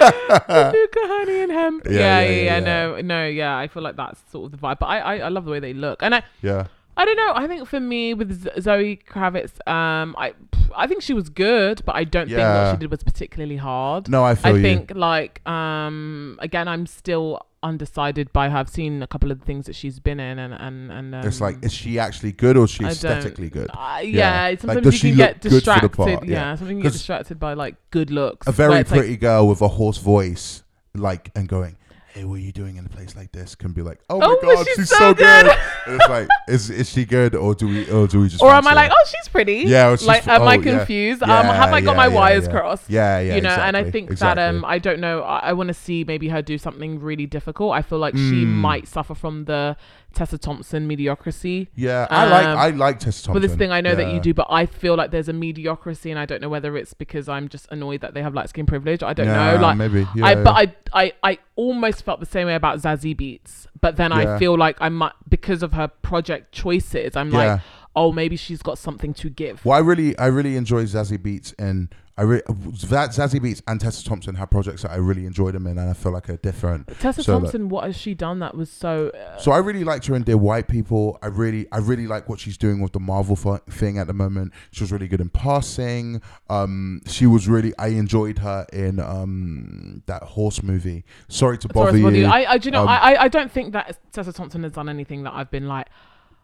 Manuka honey and hemp. Yeah, Yeah, yeah, yeah, yeah, yeah, yeah. No, no, yeah. I feel like that's sort of the vibe. But I, I, I love the way they look, and I, Yeah, I don't know. I think for me with Zoe Kravitz, um, I, I think she was good, but I don't think what she did was particularly hard. No, I feel I you. think like, um, again, I'm still undecided by her. I've seen a couple of the things that she's been in, and and and um, it's like, is she actually good or is she I aesthetically good? Uh, Yeah. yeah, Like, sometimes does you can get look good for the distracted. part? Yeah. Yeah. sometimes you get distracted by like good looks. a very it's like- pretty girl with a hoarse voice, like and going, "Hey, what are you doing in a place like this?" Can be like, "Oh, Oh, my but god, she's she's, so so good." good. and it's like, is is she good or do we or do we just? or am I like, oh, she's pretty? Yeah, she's like, am I oh, yeah. confused? um, Yeah, have I got yeah, my yeah, wires crossed? Yeah, yeah, You know, and I exactly, think that um. I don't know. I, I want to see maybe her do something really difficult. I feel like she Mm. might suffer from the Tessa Thompson mediocrity. Yeah, I like um, I like Tessa Thompson. With this thing, I know that you do, but I feel like there's a mediocrity, and I don't know whether it's because I'm just annoyed that they have light skin privilege. I don't Yeah, know. Like, maybe, I, yeah, but I, I, I almost felt the same way about Zazie Beetz, but then Yeah. I feel like I might because of her project choices. I'm Yeah. like, oh maybe she's got something to give. Well, I really, I really enjoy Zazie Beetz, and I re- that Zazie Beetz and Tessa Thompson have projects that I really enjoyed them in, and I feel like are different. Tessa So, like- Thompson, what has she done that was so? Uh, So I really liked her in Dear White People. I really, I really like what she's doing with the Marvel fi- thing at the moment. She was really good in passing. Um, she was really. I enjoyed her in um that horse movie. Sorry to bother sorry to bother you. you. I, I, do you know, Um, I- I don't think that Tessa Thompson has done anything that I've been like,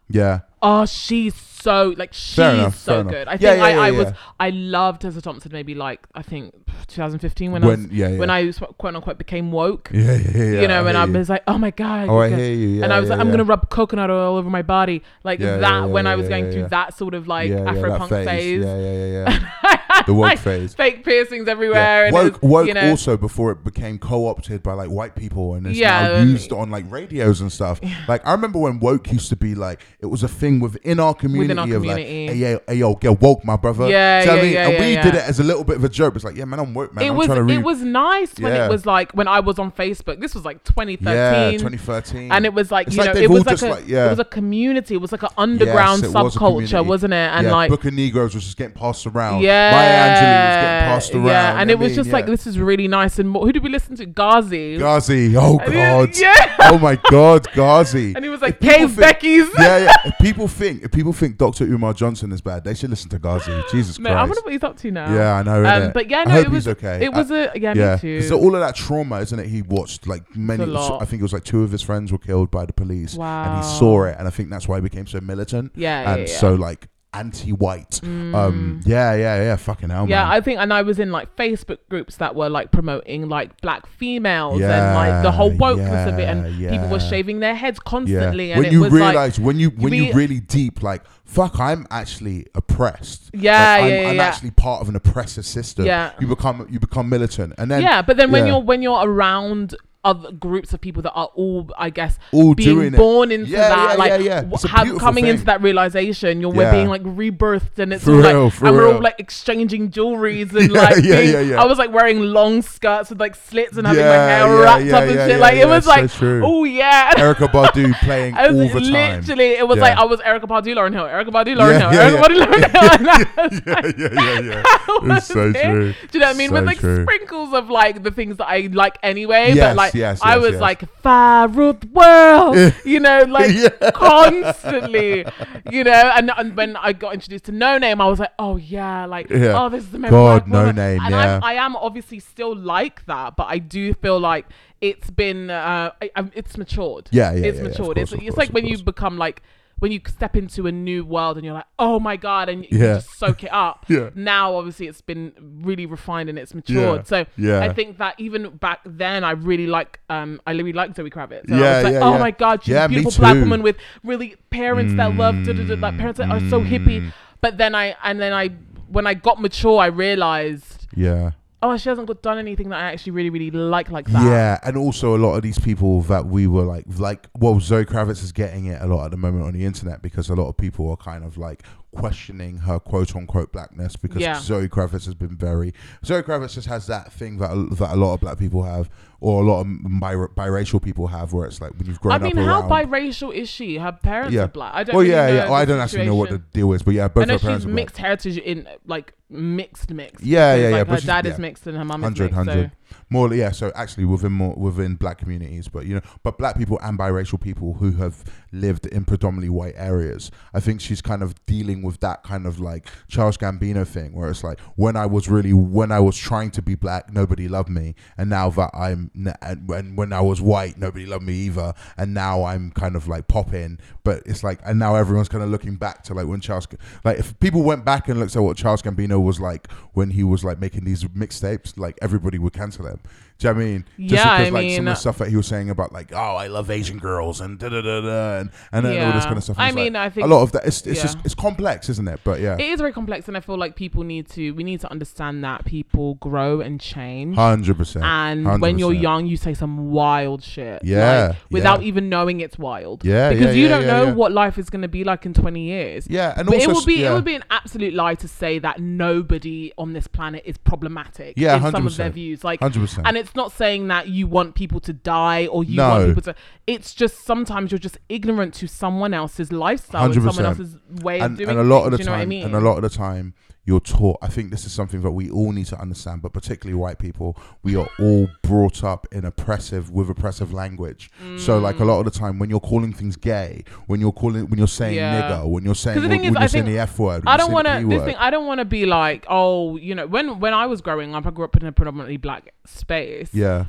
yeah, oh, she's so like she's enough, so good. I Yeah, think yeah, I, yeah, I was. I loved Tessa Thompson maybe like I think 2015 when, I When- was yeah, yeah. when I was quote unquote became woke. yeah, yeah, yeah. you know, and I you. was like, oh my god. Oh, I hear you. and I was like, I'm gonna rub coconut oil all over my body, like that. when I was going through that sort of like Afro punk phase. Yeah, yeah, yeah, yeah. the woke like, phase. fake piercings everywhere. And Woke, it's, woke you know, also before it became co-opted by like white people and it's Yeah, now used on like radios and stuff. Like I remember when woke used to be like it was a thing within our community our of community. like, hey, yo, hey, yo, get woke, my brother. Yeah, Do you know what I yeah, mean? yeah, and yeah, we yeah. did it as a little bit of a joke. It's like, yeah, man, I'm woke, man. it I'm was trying to read. it was nice when Yeah. it was like when I was on Facebook. This was like 2013. yeah, 2013. and it was like It's you like know they've it was like just a like- yeah. it was a community it was like an underground Yes, it was a subculture community. wasn't it and yeah, like Book of Negroes was just getting passed around. yeah Maya Angelou was getting passed around. yeah and it was mean, just like yeah. this is really nice and more, who did we listen to Ghazi Ghazi. Oh God. yeah Oh my God, Ghazi. and he was like If people Cave think- Becky's yeah, yeah. If people think if people think Dr. Umar Johnson is bad, they should listen to Ghazi. Jesus Man, I wonder what he's up to now yeah, I know. um, but yeah I no hope it was he's okay. it was I- a yeah, yeah, me too because all of that trauma, isn't it? He watched like many. lot. I think it was like two of his friends were killed by the police, and he saw it, and I think that's why he became so militant. Yeah, yeah, and yeah. so like anti-white. Um, yeah, yeah, yeah. Fucking hell, Yeah, man. I think, and I was in like Facebook groups that were like promoting like black females and like the whole wokeness of it, and yeah, people were shaving their heads yeah. constantly, and when it you was like, realize when you when you really deep like fuck i'm actually oppressed Yeah, Like, I'm, yeah, I'm actually part of an oppressive system Yeah. you become you become militant and then yeah, but then when you're when you're around other groups of people that are all, I guess, All being doing it. born into Yeah, that, yeah, like yeah, w- have, coming into that realization, you're we're being like rebirthed, and it's all real, like, and we're real. all like exchanging jewelries and like, yeah, being- yeah, yeah. I was like wearing long skirts with like slits and having my hair wrapped up and shit. like it was so like, true. oh yeah. erykah badu playing all the time literally, it was like I was Erykah Badu, Lauryn Hill, Erykah Badu, Lauryn Hill, Erykah. Badu, Lauryn Hill. And I was yeah yeah yeah yeah it's so true Do you know what I mean? With like sprinkles of like the things that I like anyway. But like yes, I was yes. like Farrell World, you know, like Yeah. constantly, you know. And, and when I got introduced to Noname, I was like, oh yeah, like Yeah. oh this is the God, No woman. Name, And yeah. I'm, I am obviously still like that, but I do feel like it's been uh, I, it's matured. Yeah, yeah, it's yeah, matured. course, it's of it's course, like when you become like when you step into a new world and you're like, oh my god, and you Yeah. just soak it up. Yeah. Now, obviously, it's been really refined and it's matured. Yeah. So Yeah. I think that even back then, I really like, um, I really liked Zoe Kravitz. And I Yeah, was like, yeah, oh my god, she's a beautiful black woman with really parents that love, da, da, da, like parents that are so hippie. But then I, and then I, when I got mature, I realized, yeah oh, she hasn't got done anything that I actually really, really like like that. Yeah, and also a lot of these people that we were like, like, well, Zoe Kravitz is getting it a lot at the moment on the internet because a lot of people are kind of like questioning her quote unquote blackness because Yeah. Zoe Kravitz has been very. Zoe Kravitz just has that thing that a, that a lot of black people have, or a lot of bi- biracial people have, where it's like when you've grown up I mean, up how around. biracial is she? Her parents yeah. are black. I don't. well, really yeah, know yeah. I don't actually know what the deal is, but yeah, both I know her parents she's are black. mixed heritage in like mixed mixed. Yeah, yeah, yeah, Like her dad yeah. is mixed and her mum is 100, mixed. 100. So More, yeah. So actually, within more within black communities, but you know, but black people and biracial people who have lived in predominantly white areas, I think she's kind of dealing with that kind of like Childish Gambino thing, where it's like when I was really when I was trying to be black, nobody loved me, and now that I'm and when when I was white, nobody loved me either, and now I'm kind of like popping, but it's like and now everyone's kind of looking back to like when Charles, like if people went back and looked at what Childish Gambino was like when he was like making these mixtapes, like everybody would cancel him. Do you know what I mean? Just Yeah, I because, like some of the stuff that he was saying about like, oh, I love Asian girls and da da da da, and and then all this kind of stuff. I It's like, mean, I think- a lot of that. It's it's yeah. just it's complex, isn't it? But yeah, it is very complex, and I feel like people need to we need to understand that people grow and change. hundred percent. And when you're young, you say some wild shit. Yeah, like, without yeah. even knowing it's wild. Yeah, Because yeah, you yeah, don't yeah, know yeah. what life is going to be like in 20 years. yeah, and But also it would be yeah. it would be an absolute lie to say that nobody on this planet is problematic Yeah, in some of their views. Like 100%. 100%. And it's not saying that you want people to die or you No. want people to. It's just sometimes you're just ignorant to someone else's lifestyle and someone else's way of and, doing and a lot of the you know time, what I mean? and a lot of the time, you're taught. I think this is something that we all need to understand, but particularly white people, we are all brought up in oppressive with oppressive language. So, like a mm. lot of the time, when you're calling things gay, when you're calling, when you're saying Yeah. nigger, when you're saying, when, is, when I you're saying think- the f word, I don't want to. This thing, I don't want to be like, oh, you know, when when I was growing up, I grew up in a predominantly black space. yeah,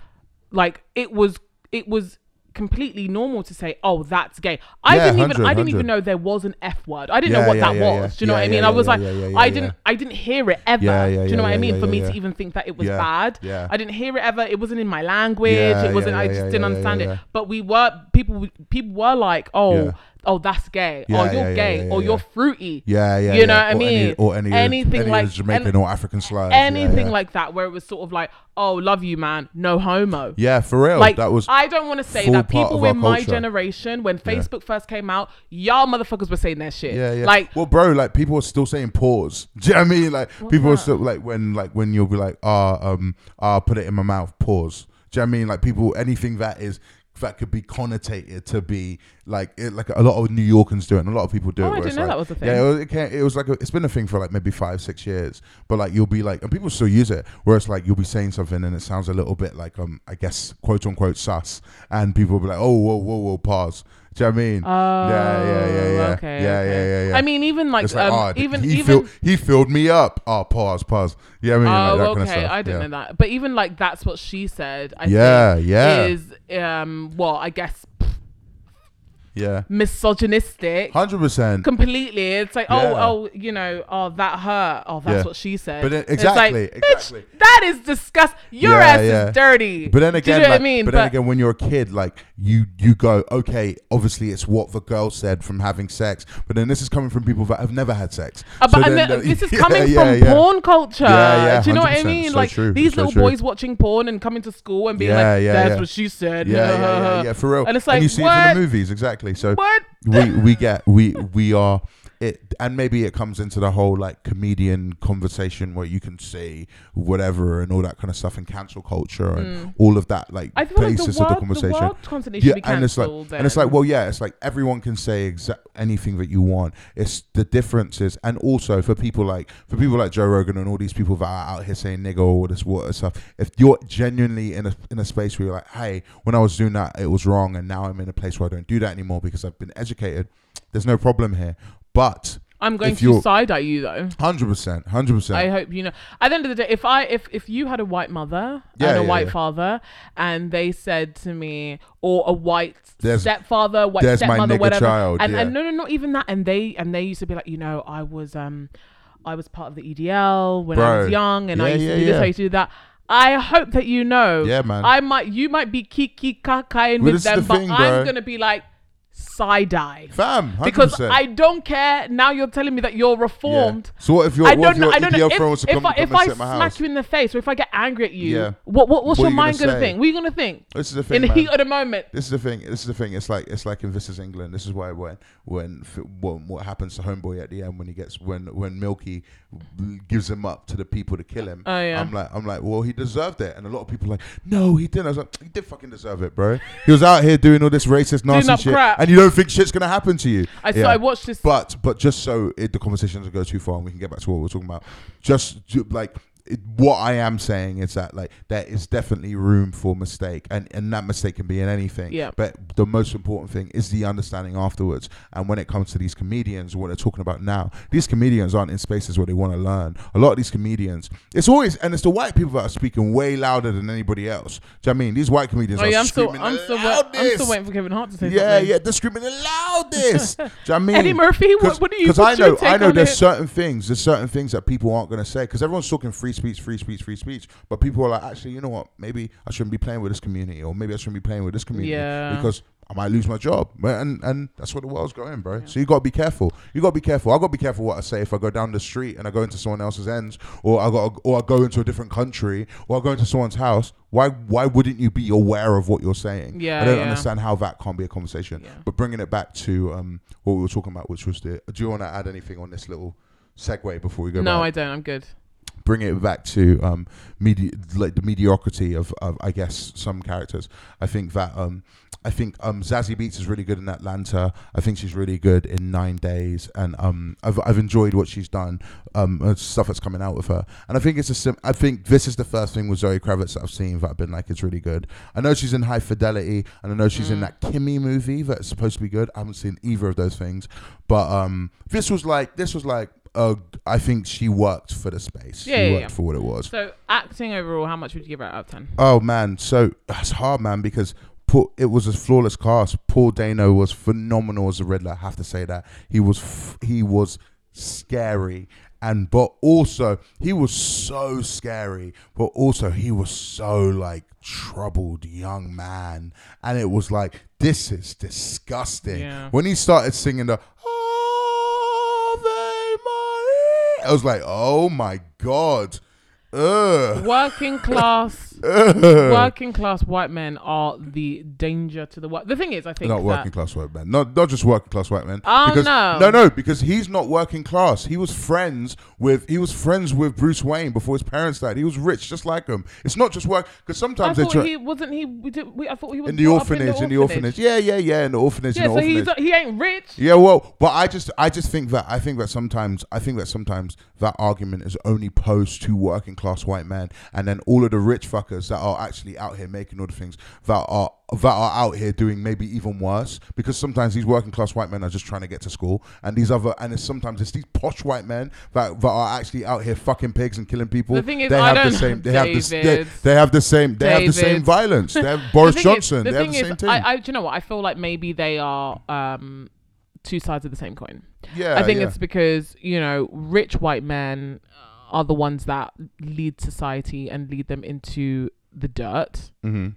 like it was it was completely normal to say oh that's gay. I Yeah, didn't even 100, i didn't even know there was an f word. I didn't Yeah, know what yeah, that was. do you know what i mean? i was like i didn't i didn't hear it ever. Do you know what i mean? For me to even think that it was bad i didn't hear it ever. It wasn't in my language. It wasn't i just didn't understand it. but we were people people were like oh. Oh that's gay Yeah, oh you're yeah, gay yeah, or yeah. you're fruity yeah, yeah. you know what I mean? any, or any Anything any like- Jamaican and- or African slides. anything like that where it was sort of like oh love you man no homo yeah, for real. like that was I don't want to say that people in my generation, when Facebook first came out, y'all motherfuckers were saying that shit. Yeah, yeah. Like, well, bro, like people are still saying pause. Do you know what I mean? Like people are still like when like when you'll be like, ah, um, ah, put it in my mouth, pause. Do you know what I mean? Like people, anything that is that could be connotated to be like it, like a lot of New Yorkers do it, and a lot of people do Oh, it. I didn't know like- that was a thing. Yeah, it was, it, can't, it was like a, it's been a thing for like maybe five, six years. But like you'll be like, and people still use it, where it's like you'll be saying something and it sounds a little bit like um, I guess quote unquote sus, and people will be like, oh, whoa, whoa, whoa, pause. Do you know what I mean? oh, yeah, yeah, yeah, yeah, Okay, yeah, okay. yeah, yeah, yeah. I mean, even like, like, um, oh, even he even. filled, he filled me up. Oh, pause, pause. Yeah, I mean, like Oh, that okay. kind of stuff. I didn't yeah. know that. But even like that's what she said. I Yeah, think, yeah. Is um, well, I guess Yeah, misogynistic. hundred percent. Completely, it's like, Yeah. oh, oh, you know, oh, that hurt. Oh, that's Yeah. what she said. But then- It's like, exactly, bitch, exactly. that is disgusting. Your Yeah, ass yeah. is dirty. But then Do again, you know like, what I mean? but then again, when you're a kid, like you you go, okay, obviously it's what the girl said from having sex, but then this is coming from people that have never had sex. Uh, So but and then then the- this is yeah, coming yeah, from yeah. porn culture. Yeah, yeah, Do you know what I 100%. mean? So like true, these so little true. boys watching porn and coming to school and being Yeah, like, yeah, "That's yeah. what she said." Yeah, yeah, yeah, yeah, for real. And it's like, you see it from the movies, exactly. So What? we we get we we are it, and maybe it comes into the whole like comedian conversation where you can say whatever and all that kind of stuff and cancel culture and all of that like Mm. I feel like the basis world, of the conversation. the world constantly should be and it's like cancelled. and it's like well yeah it's like everyone can say exact anything that you want it's the differences and also for people like for people like Joe Rogan and all these people that are out here saying nigga or all this water stuff if you're genuinely in a in a space where you're like hey when I was doing that it was wrong and now I'm in a place where I don't do that anymore because I've been educated there's no problem here but I'm going to side at you though. hundred percent hundred percent. I hope you know. At the end of the day, if I if if you had a white mother Yeah, and a yeah, white yeah. father, and they said to me, or a white There's- stepfather, white stepmother, whatever, child, and, and no, no, not even that, and they and they used to be like, you know, I was um, I was part of the EDL when I was young, and I used to do this. I used to do that. I hope that you know. Yeah, man. I might, you might be kiki kakaing Well, with them, the but thing, I'm bro. gonna be like side eye fam 100%. because I don't care. Now you're telling me that you're reformed. yeah. so what if your I don't if I don't know if, friend was to if come, I, if I sit at my smack house you in the face or if I get angry at you. Yeah. What, what what's What your you gonna mind gonna think? What are you gonna think this is the thing in the heat of the moment? This is the thing. This is the thing. It's like it's like in This Is England. This is why when when when what happens to Homeboy at the end when he gets when when Milky gives him up to the people to kill him. Oh, yeah. I'm like I'm like well he deserved it, and a lot of people are like no he didn't. I was like he did fucking deserve it, bro. He was out here doing all this racist nasty shit, crap. And you don't think shit's gonna happen to you. I so I watched this. But but just so it, the conversation doesn't go too far, and we can get back to what we're talking about. Just, like it, what I am saying is that like there is definitely room for mistake, and and that mistake can be in anything. Yeah. But the most important thing is the understanding afterwards. And when it comes to these comedians, what they're talking about now, these comedians aren't in spaces where they want to learn. A lot of these comedians, it's always and it's the white people that are speaking way louder than anybody else. Do you know what I mean? These white comedians oh are yeah, I'm still screaming I'm the still wa- I'm still waiting for Kevin Hart to say Yeah, something. yeah, yeah, they're screaming the loudest. Do you know what I mean? Eddie Murphy, what- what do you- Because I know, I know. There's it? certain things. There's certain things that people aren't going to say because everyone's talking free speech, free speech, free speech. But people are like, actually, you know what? Maybe I shouldn't be playing with this community, or maybe I shouldn't be playing with this community Yeah. because I might lose my job. And and that's where the world's going, bro. So you got to be careful. You got to be careful. I got to be careful what I say if I go down the street and I go into someone else's ends, or I got, or I go into a different country, or I go into someone's house. Why why wouldn't you be aware of what you're saying? Yeah, I don't yeah. understand how that can't be a conversation. Yeah. But bringing it back to um, what we were talking about, which was the. Do you want to add anything on this little segue before we go? No, back? I don't. I'm good. Bring it back to um medi- like the mediocrity of, of I guess some characters. I think that um I think um Zazie Beetz is really good in Atlanta. I think she's really good in Nine Days, and um I've I've enjoyed what she's done, um uh, stuff that's coming out with her. And I think it's a sim- I think this is the first thing with Zoe Kravitz that I've seen that I've been like it's really good. I know she's in High Fidelity, and I know she's in that Kimi movie that's supposed to be good. I haven't seen either of those things, but um this was like this was like uh I think she worked for the space. Yeah, she yeah, worked yeah. for what it was. So acting overall, how much would you give it out of ten? Oh man, so that's hard, man, because Paul, it was a flawless cast. Paul Dano was phenomenal as a Riddler. I have to say that he was f- he was scary, and but also he was so scary, but also he was so like troubled young man, and it was like this is disgusting. Yeah. When he started singing the I was like, oh my god. Working class, working class white men are the danger to the world. The thing is, I think not working class white men. Not not just working class white men. Oh, because, no. no, no, because he's not working class. He was friends with he was friends with Bruce Wayne before his parents died. He was rich, just like him. It's not just work because I sometimes they thought try he wasn't. He we did, we, I thought he was in the orphanage, in the orphanage. Yeah, yeah, yeah, in the orphanage, Yeah, in the so he's orphanage. he ain't rich. Yeah, well, but I just I just think that I think that sometimes I think that sometimes that argument is only posed to working class white man, and then all of the rich fuckers that are actually out here making all the things that are that are out here doing maybe even worse because sometimes these working class white men are just trying to get to school, and these other and it's sometimes it's these posh white men that, that are actually out here fucking pigs and killing people. The thing is, they I have the don't- same. They have this. They, they have the same. They have the same violence. They have Boris The is- Johnson. the they have the is, same thing. I, I, do you know what? I feel like maybe they are um, two sides of the same coin. yeah, I think yeah. it's because you know rich white men are the ones that lead society and lead them into the dirt. hmm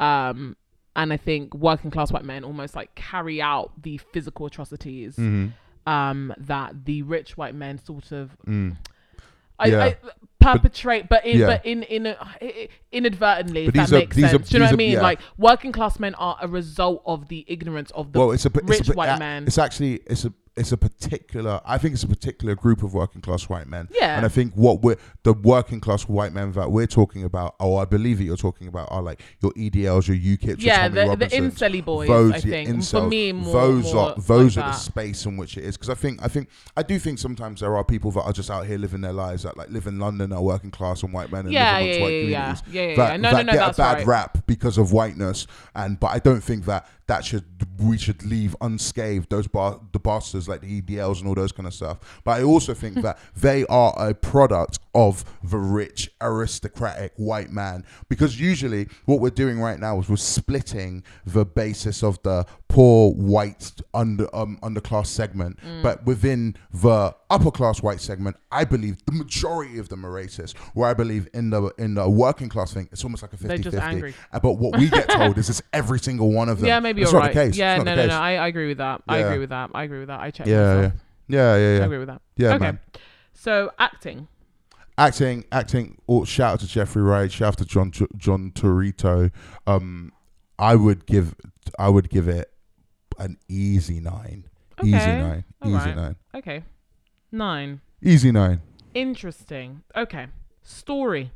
Um, and I think working class white men almost like carry out the physical atrocities hmm um, that the rich white men sort of Mm. I, Yeah. I perpetrate, but in yeah. but in in a, inadvertently, But if that are- makes these are- sense. Do you know what I mean? yeah. Like working class men are a result of the ignorance of the well, it's a rich it's a, white uh, man. It's actually it's a it's a particular. I think it's a particular group of working class white men. Yeah. and I think what we're the working class white men that we're talking about, or I believe that you're talking about, are like your EDLs, your UKIPs, yeah, your the the incelly boys. those, I think for me more those more are those like are the space in which it is. Because I think I think I do think sometimes there are people that are just out here living their lives that like live in London, are working class and white men, and Yeah, live yeah, white yeah, yeah. communities. Yeah, yeah, that, yeah. No, that no, no, get that's a bad right. rap because of whiteness, and but I don't think that that should we should leave unscathed those bar, the bastards like the EDLs and all those kind of stuff. But I also think that they are a product of the rich aristocratic white man because usually what we're doing right now is we're splitting the basis of the poor white under um, underclass segment, Mm. but within the upper class white segment, I believe the majority of them are racist. Where I believe in the in the working class thing, it's almost like a 50-50. Just angry. Uh, But what we get told is it's every single one of them. Yeah, maybe you're not right. case. Yeah, It's no, no, the no. I, I agree with that. I agree with that. I agree with that. I checked. Yeah, yeah, myself. yeah, yeah, I agree with that. Yeah, okay. man. So acting. Acting, acting. Oh, shout out to Jeffrey Wright. Shout out to John John Turturro. Um, I would give, I would give it an easy nine. Easy nine. All Easy right. nine. Okay. Nine. Easy nine. Interesting. Okay. Story.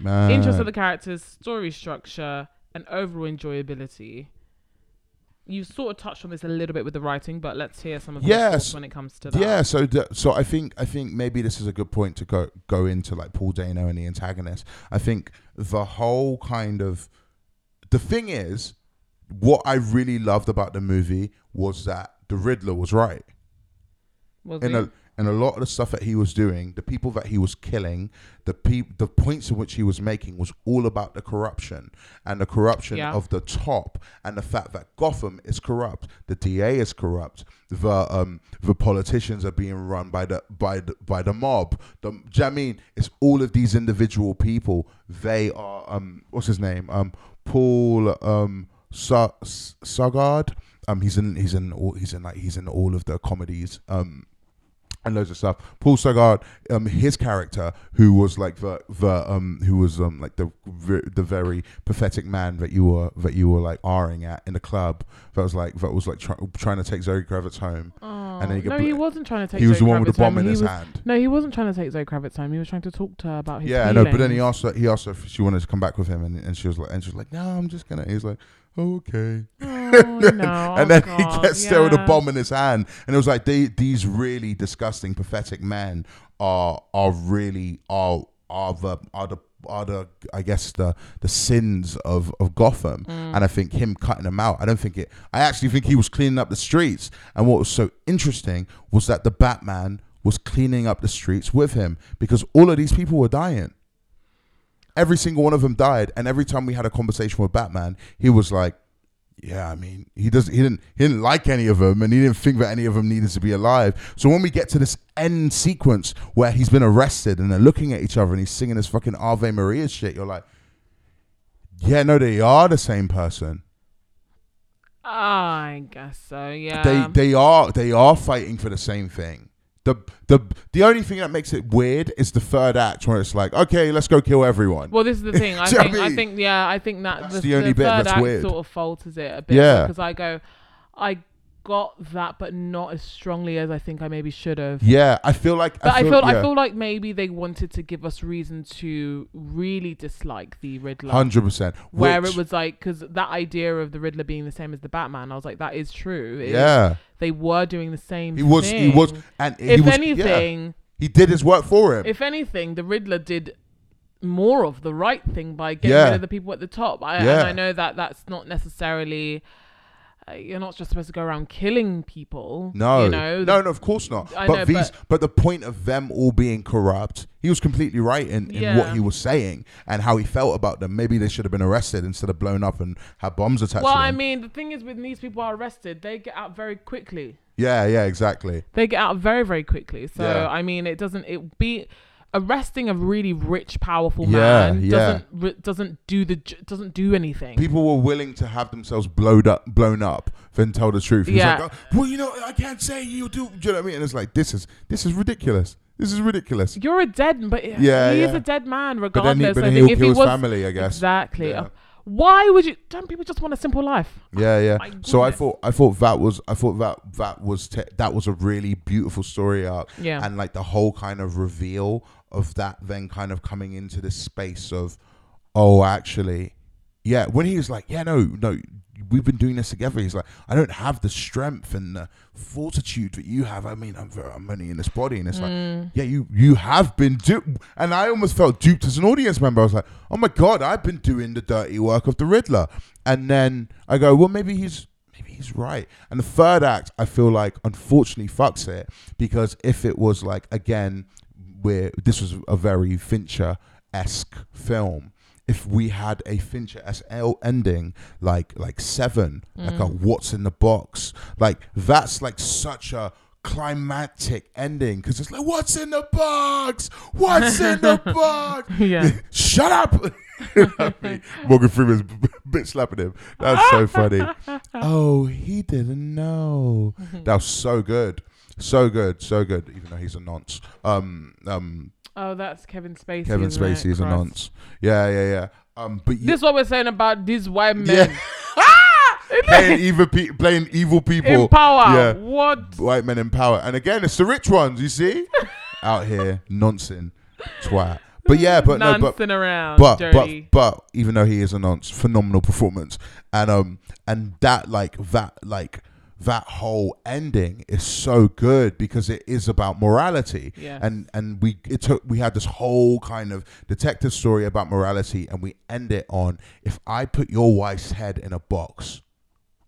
Man. Interest of the characters, story structure, and overall enjoyability. You sort of touched on this a little bit with the writing, but let's hear some of Yes. when it comes to that. Yeah, so the, so I think I think maybe this is a good point to go go into like Paul Dano and the antagonist. I think the whole kind of the thing is what I really loved about the movie was that the Riddler was right. Was in he? a and a lot of the stuff that he was doing, the people that he was killing, the peop, the points in which he was making was all about the corruption and the corruption Yeah. of the top and the fact that Gotham is corrupt, the DA is corrupt, the um the politicians are being run by the by the by the mob. The do you know what I mean it's all of these individual people. They are um what's his name um Paul um Sa- Sarsgaard. Um, he's in he's in all he's in like he's in all of the comedies. Um, and loads of stuff. Paul Sarsgaard, um, his character, who was like the the um, who was um like the the very pathetic man that you were that you were like ahring at in the club. That was like that was like try, trying to take Zoe Kravitz home. and then he, no, got he wasn't trying to take. he was Zoe the one with the bomb in his was- hand. No, he wasn't trying to take Zoe Kravitz home. He was trying to talk to her about his. Yeah, I know. But then he asked her. He asked her if she wanted to come back with him, and, and she was like, and she was like, no, I'm just gonna. He was like, okay. Oh, no. and Oh, then he God, gets there with a bomb in his hand, and it was like they, these really disgusting, pathetic men are are really are are the are the are the I guess the the sins of of Gotham, Mm. and I think him cutting them out. I don't think it. I actually think he was cleaning up the streets, and what was so interesting was that the Batman was cleaning up the streets with him because all of these people were dying. Every single one of them died, and every time we had a conversation with Batman, he was like, yeah, I mean, he doesn't. He didn't. He didn't like any of them, and he didn't think that any of them needed to be alive. So when we get to this end sequence where he's been arrested and they're looking at each other and he's singing this fucking Ave Maria shit, you're like, yeah, no, they are the same person. I guess so. Yeah. They they are they are fighting for the same thing. The the the only thing that makes it weird is the third act where it's like, okay, let's go kill everyone. Well, this is the thing. I Do you know think. I I think. Yeah. I think that That's the, the only bit third that's act weird. sort of falters it a bit. Yeah. Because I go, I got that, but not as strongly as I think I maybe should have. yeah, I feel like But I feel, I yeah. feel like maybe they wanted to give us reason to really dislike the Riddler. Hundred percent. Where Which- it was like, because that idea of the Riddler being the same as the Batman, I was like, that is true. It is- Yeah. they were doing the same. He was. He was. thing. And he if was, anything, yeah. he did his work for him. if anything, the Riddler did more of the right thing by getting Yeah. rid of the people at the top. I, Yeah. And I know that that's not necessarily. Uh, you're not just supposed to go around killing people. no, you know. no, no, of course not. I but know, these, but- but, the point of them all being corrupt, he was completely right in, in Yeah. what he was saying and how he felt about them. Maybe they should have been arrested instead of blown up and had bombs attached. Well, I mean, the thing is, when these people are arrested, they get out very quickly. yeah, yeah, exactly. They get out very, very quickly. So Yeah. I mean, it doesn't. It be arresting a really rich, powerful Yeah, man yeah. doesn't re- doesn't do the doesn't do anything. People were willing to have themselves blown up, blown up, than tell the truth. He Yeah. like, oh, well, you know, I can't say you do. Do you know what I mean? And it's like, this is this is ridiculous. This is ridiculous. You're a dead, but Yeah, he is yeah. a dead man But then he, regardless. but I then think he'll if he his was family, I guess. exactly. Yeah. Why would you? Don't people just want a simple life? Yeah, oh yeah. My So I thought I thought that was I thought that that was te- that was a really beautiful story arc. Yeah. And like the whole kind of reveal of that then kind of coming into this space of oh actually yeah when he was like yeah no no we've been doing this together he's like I don't have the strength and the fortitude that you have I mean I'm very, I'm only in this body and it's Mm. like yeah you you have been duped and I almost felt duped as an audience member I was like oh my god I've been doing the dirty work of the Riddler and then I go well maybe he's maybe he's right. And the third act, I feel like, unfortunately, fucks it because if it was like again, where this was a very Fincher esque film. If we had a Fincher esque ending, like like Seven, like a mm. What's in the Box, like that's like such a climactic ending because it's like What's in the box? What's in the box? Yeah. Shut up. I mean, Morgan Freeman's b- bit slapping him. That's so funny. Oh, he didn't know. Mm-hmm. That was so good, so good, so good. Even though he's a nonce. Um, um, Oh, that's Kevin Spacey. Kevin? Spacey is a Christ. nonce. Yeah, yeah, yeah. Um, but This is what we're saying about these white yeah, men playing evil, pe- playing evil people in power. Yeah, What? white men in power. And again, it's the rich ones. You see, out here nonsing, twat. But yeah, but no, but around, but dirty. but but even though he is a nonce, phenomenal performance, and um and that like that like that whole ending is so good because it is about morality, Yes. and and we it took we had this whole kind of detective story about morality, and we end it on if I put your wife's head in a box.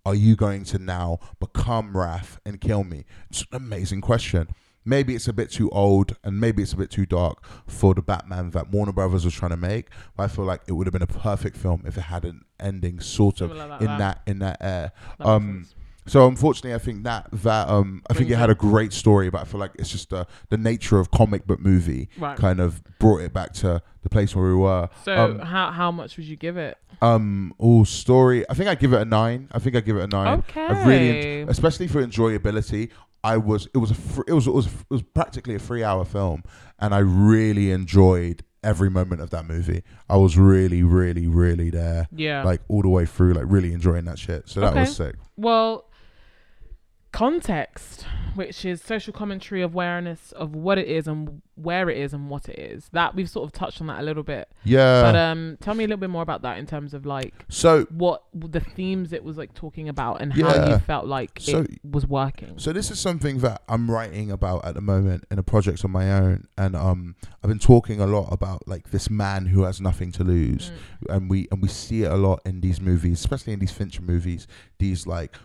Are you going to now become Wrath and kill me? It's an amazing question. Maybe it's a bit too old and maybe it's a bit too dark for the Batman that Warner Brothers was trying to make. But I feel like it would have been a perfect film if it had an ending sort of like in that. that in that air. That um, so unfortunately, I think that that um, I think it had a great story, but I feel like it's just the the nature of comic book movie Right. kind of brought it back to the place where we were. So um, how how much would you give it? um, oh, story. I think I give it a nine. I think I give it a nine. I really, en- especially for enjoyability. I was. It was a. Fr- it was. It was. It was practically a three-hour film, and I really enjoyed every moment of that movie. I was really, really, really there. Yeah. Like all the way through, like really enjoying that shit. So that Okay. was sick. Well, context. which is social commentary awareness of what it is and where it is and what it is. That we've sort of touched on that a little bit. Yeah. But um, tell me a little bit more about that in terms of like so what the themes it was like talking about and how you felt like So- it was working. So this is something that I'm writing about at the moment in a project on my own, and um, I've been talking a lot about like this man who has nothing to lose, and we and we see it a lot in these movies, especially in these Fincher movies. These like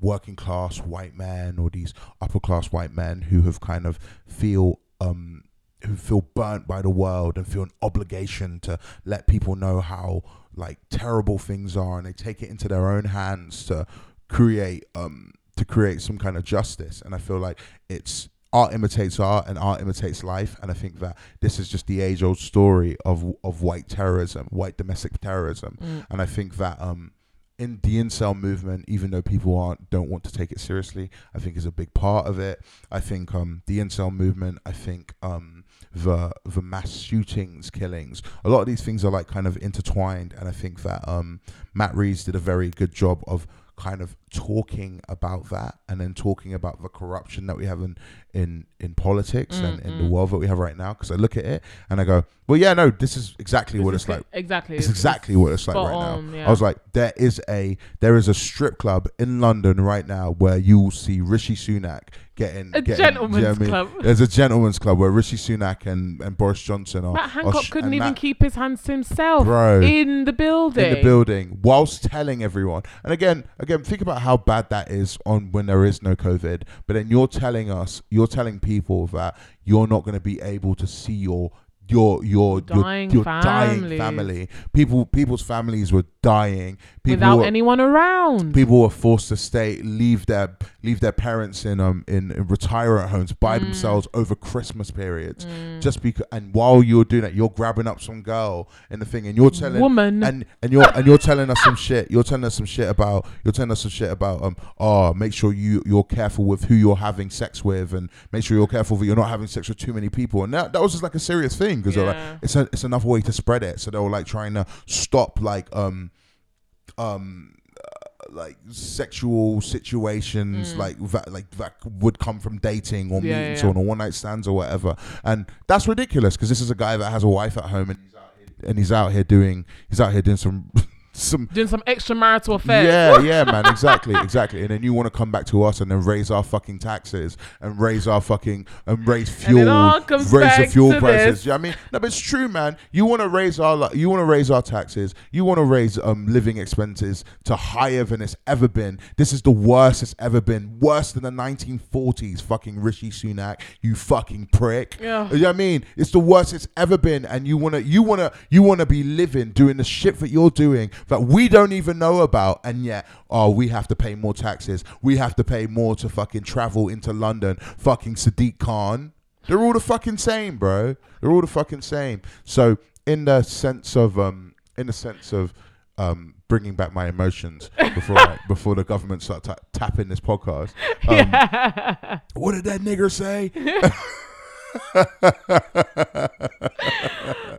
working class white men or these upper class white men who have kind of feel um who feel burnt by the world and feel an obligation to let people know how like terrible things are and they take it into their own hands to create um to create some kind of justice. And i feel like it's art imitates art and art imitates life. And i think that this is just the age old story of of white terrorism white domestic terrorism. And i think that um in the incel movement, even though people aren't don't want to take it seriously, I think is a big part of it. I think um, the incel movement, I think um, the the mass shootings, killings, a lot of these things are like kind of intertwined, and I think that um, Matt Reeves did a very good job of kind of talking about that and then talking about the corruption that we have in in in politics and in the mm-hmm. world that we have right now because i look at it and i go well yeah no this is exactly what This it's is like exactly. it's exactly what it's like right on, now. yeah. I was like, there is a there is a strip club in London right now where you will see Rishi Sunak getting A getting- you know gentleman's I mean? club. There's a gentleman's club where Rishi Sunak and, and Boris Johnson are. Matt are Hancock sh- couldn't even Matt- keep his hands to himself Bro. in the building. in the building whilst telling everyone. And again, again, think about how bad that is on when there is no COVID. But then you're telling us, you're telling people that you're not going to be able to see your your your Dying your, your dying family. People people's families were dying. People without were, anyone around. people were forced to stay leave their leave their parents in um in, in retirement homes Mm. by themselves over christmas periods just because and while you're doing that you're grabbing up some girl in the thing and you're telling Woman. and and you're and you're telling us some shit you're telling us some shit about you're telling us some shit about um oh make sure you you're careful with who you're having sex with and make sure you're careful that you're not having sex with too many people and that, that was just like a serious thing because they're Yeah. like it's a, it's another way to spread it so they were like trying to stop like um um uh, like sexual situations like that like that would come from dating or Mm. Yeah, meeting yeah, someone or one night stands or whatever and that's ridiculous because this is a guy that has a wife at home and he's out here, and he's out here doing he's out here doing some some doing some extramarital affairs. yeah, yeah, man, exactly, exactly. And then you want to come back to us and then raise our fucking taxes and raise our fucking and raise And fuel, comes raise the fuel prices. this. Yeah, I mean, no, but it's true, man. You want to raise our you want to raise our taxes. You want to raise um living expenses to higher than it's ever been. This is the worst it's ever been. Worse than the 1940s. Fucking Rishi Sunak, you fucking prick. Yeah. You know what I mean? It's the worst it's ever been, and you wanna, you wanna, you wanna be living doing the shit that you're doing that we don't even know about, and yet, oh, we have to pay more taxes. We have to pay more to fucking travel into London. Fucking Sadiq Khan. They're all the fucking same, bro. They're all the fucking same. So, in the sense of, um, in the sense of, um, bringing back my emotions before I, before the government start ta- tapping this podcast. Um, What did that nigger say?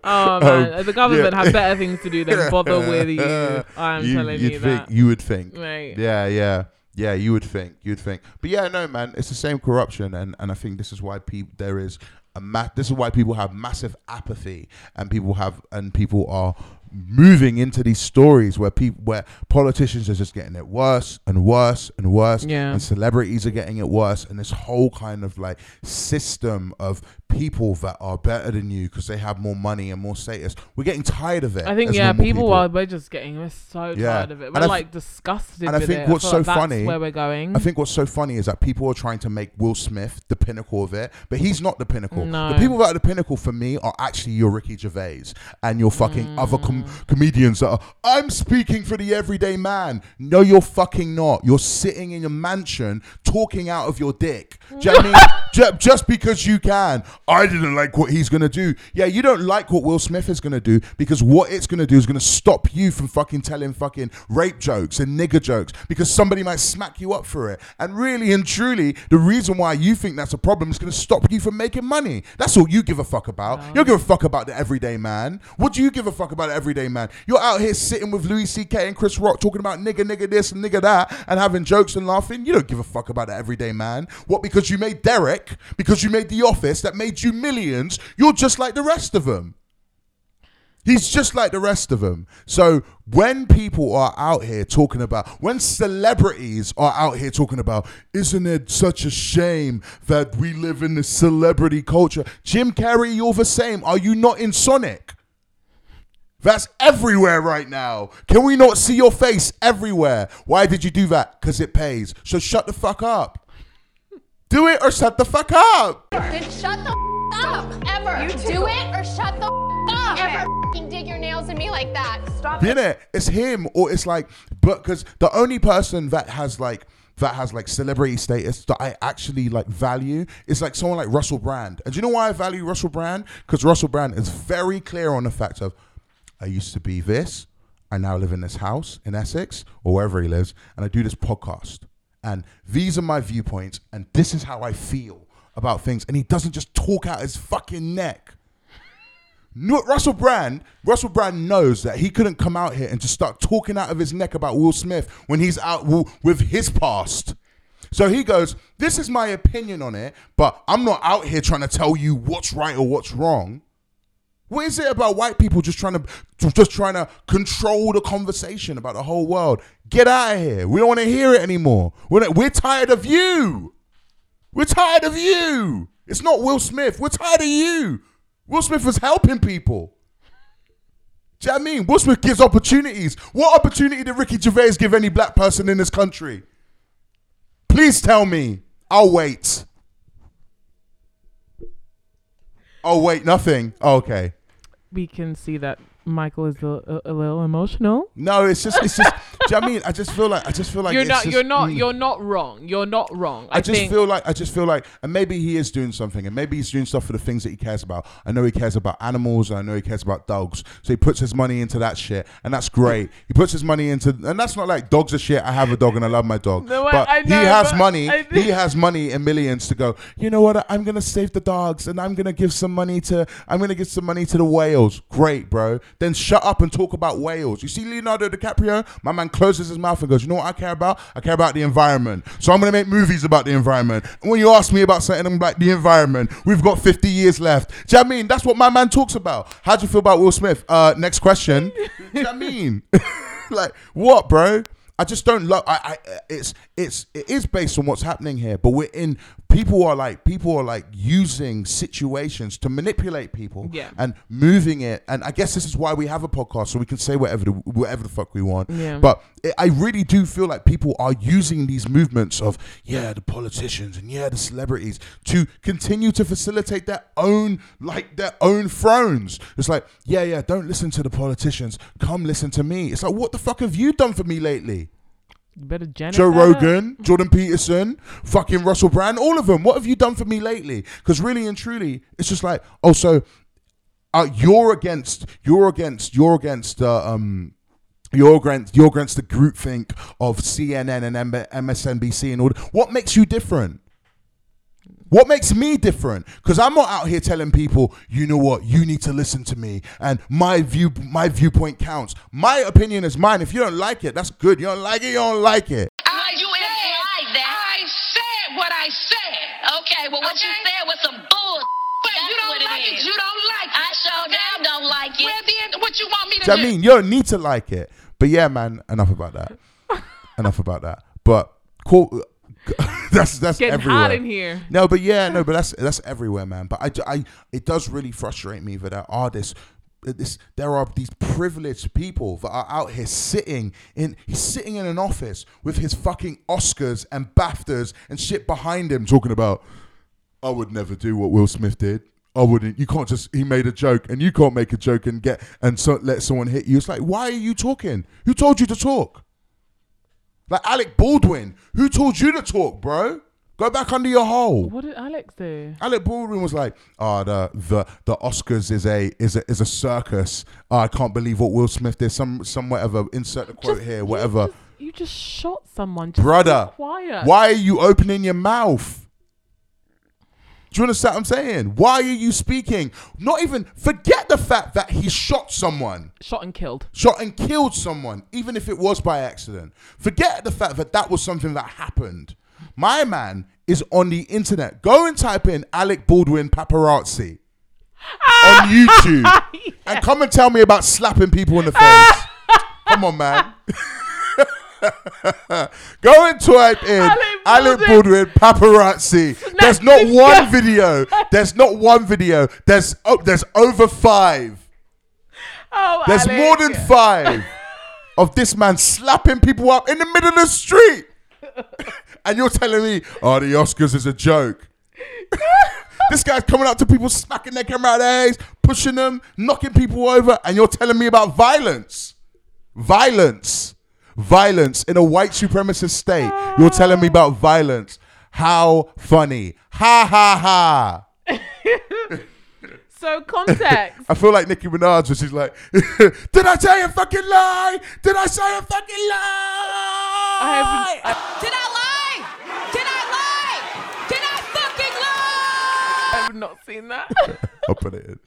Oh man, the government Um, yeah. have better things to do than bother with you. I'm telling you'd you think, that. You would think. Right. Yeah, yeah, yeah. You would think. You'd think. But yeah, no, man. It's the same corruption, and and I think this is why people there is a ma- This is why people have massive apathy, and people have and people are moving into these stories where people where politicians are just getting it worse and worse and worse Yeah. and celebrities are getting it worse and this whole kind of like system of people that are better than you because they have more money and more status we're getting tired of it I think yeah, normal people, are we're just getting we're so Yeah. tired of it. We're I th- like disgusted and I think it. what's feel so like that's funny- where we're going. I think what's so funny is that people are trying to make Will Smith the pinnacle of it, but he's not the pinnacle. No. The people that are the pinnacle for me are actually your Ricky Gervais and your fucking Mm. other com- comedians that are, I'm speaking for the everyday man. No, you're fucking not. You're sitting in your mansion talking out of your dick. Do you know what I mean? Just because you can. I didn't like what he's going to do. Yeah, you don't like what Will Smith is going to do because what it's going to do is going to stop you from fucking telling fucking rape jokes and nigger jokes because somebody might smack you up for it. And really and truly, the reason why you think that's a problem is going to stop you from making money. That's all you give a fuck about. You don't give a fuck about the everyday man. What do you give a fuck about the everyday man? You're out here sitting with Louis C.K. and Chris Rock talking about nigger, nigger this and nigger that and having jokes and laughing. You don't give a fuck about the everyday man. What? Because you made Derek, because you made The Office that made you millions, you're just like the rest of them. He's just like the rest of them. So when people are out here talking about, when celebrities are out here talking about, isn't it such a shame that we live in this celebrity culture? Jim Carrey, you're the same. Are you not in Sonic? That's everywhere right now. Can we not see your face everywhere? Why did you do that? Because it pays. So shut the fuck up. Do it or shut the fuck up. Then shut the f- up. Ever. You do it or shut the f- up. Ever f***ing dig your nails in me like that. Stop Be it. It's him or it's like, but because the only person that has like that has like celebrity status that I actually like value is like someone like Russell Brand. And do you know why I value Russell Brand? Because Russell Brand is very clear on the fact of I used to be this. I now live in this house in Essex or wherever he lives, and I do this podcast. And these are my viewpoints, and this is how I feel about things. And he doesn't just talk out his fucking neck. Russell Brand, Russell Brand knows that he couldn't come out here and just start talking out of his neck about Will Smith when he's out with his past. So he goes, "This is my opinion on it, but I'm not out here trying to tell you what's right or what's wrong." What is it about white people just trying to just trying to control the conversation about the whole world? Get out of here. We don't want to hear it anymore. We're, not- we're tired of you. We're tired of you. It's not Will Smith. We're tired of you. Will Smith was helping people. Do you know what I mean? Will Smith gives opportunities. What opportunity did Ricky Gervais give any black person in this country? Please tell me. I'll wait. Oh, wait, nothing. Oh, okay. We can see that Michael is a, a, a little emotional. No, it's just, it's just. Do you know what I mean? I just feel like, I just feel like you're not. just- you're not. mm. You're not wrong. You're not wrong. I, I just feel like I just feel like, and maybe he is doing something, and maybe he's doing stuff for the things that he cares about. I know he cares about animals, and I know he cares about dogs, so he puts his money into that shit, and that's great. He puts his money into, and that's not like dogs are shit. I have a dog, and I love my dog, No, but I he know, has but money. I- he has money and millions to go. You know what? I'm gonna save the dogs, and I'm gonna give some money to. I'm gonna give some money to the whales. Great, bro. Then shut up and talk about whales. You see Leonardo DiCaprio? My man closes his mouth and goes, "You know what I care about? I care about the environment. So I'm gonna make movies about the environment. And when you ask me about something, I'm like the environment. We've got 50 years left. Do you know what I mean? That's what my man talks about. How do you feel about Will Smith? Uh, next question. do you know what I mean? like what, bro? I just don't love. I, I, it's, it's, it is based on what's happening here. But we're in. People are like, people are like using situations to manipulate people Yeah. and moving it. And I guess this is why we have a podcast, so we can say whatever the, whatever the fuck we want. Yeah. But it, I really do feel like people are using these movements of yeah, the politicians and yeah, the celebrities to continue to facilitate their own like their own thrones. It's like yeah, yeah, don't listen to the politicians. Come listen to me. It's like what the fuck have you done for me lately? Better Janet Joe. Rogan, Jordan Peterson, fucking Russell Brand, all of them. What have you done for me lately? Because really and truly, it's just like, oh, so uh, you're against, you're against, you're against, uh, um, you're against, you're against the groupthink of CNN and MSNBC and all. What makes you different? What makes me different? Because I'm not out here telling people, you know what, you need to listen to me, and my view, my viewpoint counts. My opinion is mine. If you don't like it, that's good. You don't like it, you don't like it. I you implied that. I said what I said. Okay, well, what you said was some bull. But That's you don't what it like You don't like it. I sure damn don't like it. Well, then, what you want me to Do do? I mean? You don't need to like it. But yeah, man, enough about that. enough about that. But cool. That's that's Getting everywhere. hot in here. No, but yeah, no, but that's that's everywhere, man. But I, I it does really frustrate me that there are this. This, there are these privileged people that are out here sitting in he's sitting in an office with his fucking Oscars and BAFTAs and shit behind him talking about I would never do what Will Smith did. I wouldn't. You can't just. He made a joke, and you can't make a joke and get and so let someone hit you. It's like, why are you talking? Who told you to talk? Like Alec Baldwin, who told you to talk, bro? Go back under your hole. What did Alex do? Alec Baldwin was like, "Oh, the the the Oscars is a is a is a circus. Oh, I can't believe what Will Smith did. Some some whatever. Insert the quote Just- here, you whatever. just- You just shot someone. Just Brother, be quiet. why are you opening your mouth? Do you understand what I'm saying? Why are you speaking? Not even forget the fact that he shot someone, Shot and killed. shot and killed someone, even if it was by accident. Forget the fact that that was something that happened. My man is on the internet. Go and type in Alec Baldwin paparazzi on ah! YouTube and come and tell me about slapping people in the face. come on, man. Go and type in Alec Alec Baldwin. Baldwin paparazzi. There's not one video. There's not one video. There's oh, there's over five. Oh, There's Alec. more than five of this man slapping people up in the middle of the street. and you're telling me, oh, the Oscars is a joke. this guy's coming up to people, smacking their camera out their pushing them, knocking people over, and you're telling me about violence. Violence. Violence in a white supremacist state. You're telling me about violence. How funny. Ha ha ha. So context. I feel like Nicki Minaj, where she's like, "Did I say a fucking lie? Did I say a fucking lie?" I have, Did I lie? Did I lie? Did I fucking lie? I have not seen that. I'll put it in.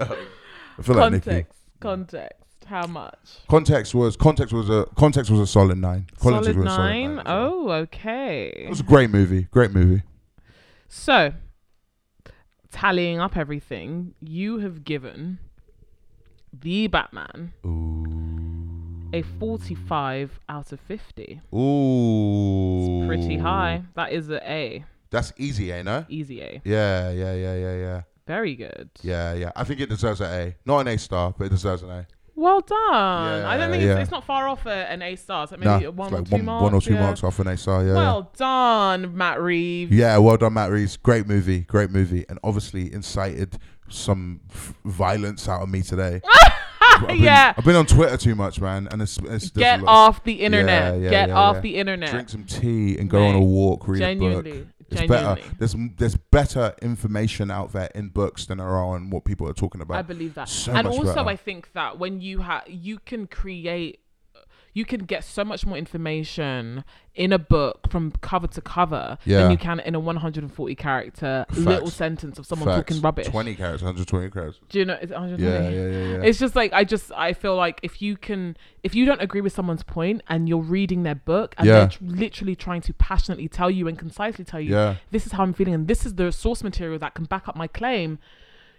I feel like Nicki. context. How much? Context was context was a context was a solid nine. Context Solid was a nine. Oh, okay. it was a great movie. Great movie. So, tallying up everything, you have given the Batman a 45 out of 50. Ooh, Pretty high. That is a A. That's easy, ain't it? Easy A. Yeah, yeah, yeah, yeah, yeah, Very good. yeah, yeah. I think it deserves an A, not an A star, but it deserves an A. Well done. I don't think Yeah, it's, yeah. it's not far off a, an A star. So Nah, maybe it's one like or two one, marks. one or two yeah. marks off an A star. Yeah. Well done, Matt Reeves. Yeah, well done, Matt Reeves. Great movie, great movie, and obviously incited some f- violence out of me today. I've been, yeah. I've been on Twitter too much, man, and it's, it's Get off the internet. Yeah, yeah, Get yeah, off yeah. the internet. Drink some tea and go on a walk. Read a book. It's better. There's there's better information out there in books than there are on what people are talking about. I believe that. So and also, better. I think that when you have, you can create, you can get so much more information in a book from cover to cover Yeah. than you can in a 140 character little sentence of someone Facts. talking rubbish. Twenty characters, 120 characters. Do you know? Is it 120? Yeah, yeah, yeah, yeah. It's just like I just I feel like if you can if you don't agree with someone's point and you're reading their book and Yeah. they're tr- literally trying to passionately tell you and concisely tell you Yeah. this is how I'm feeling and this is the source material that can back up my claim,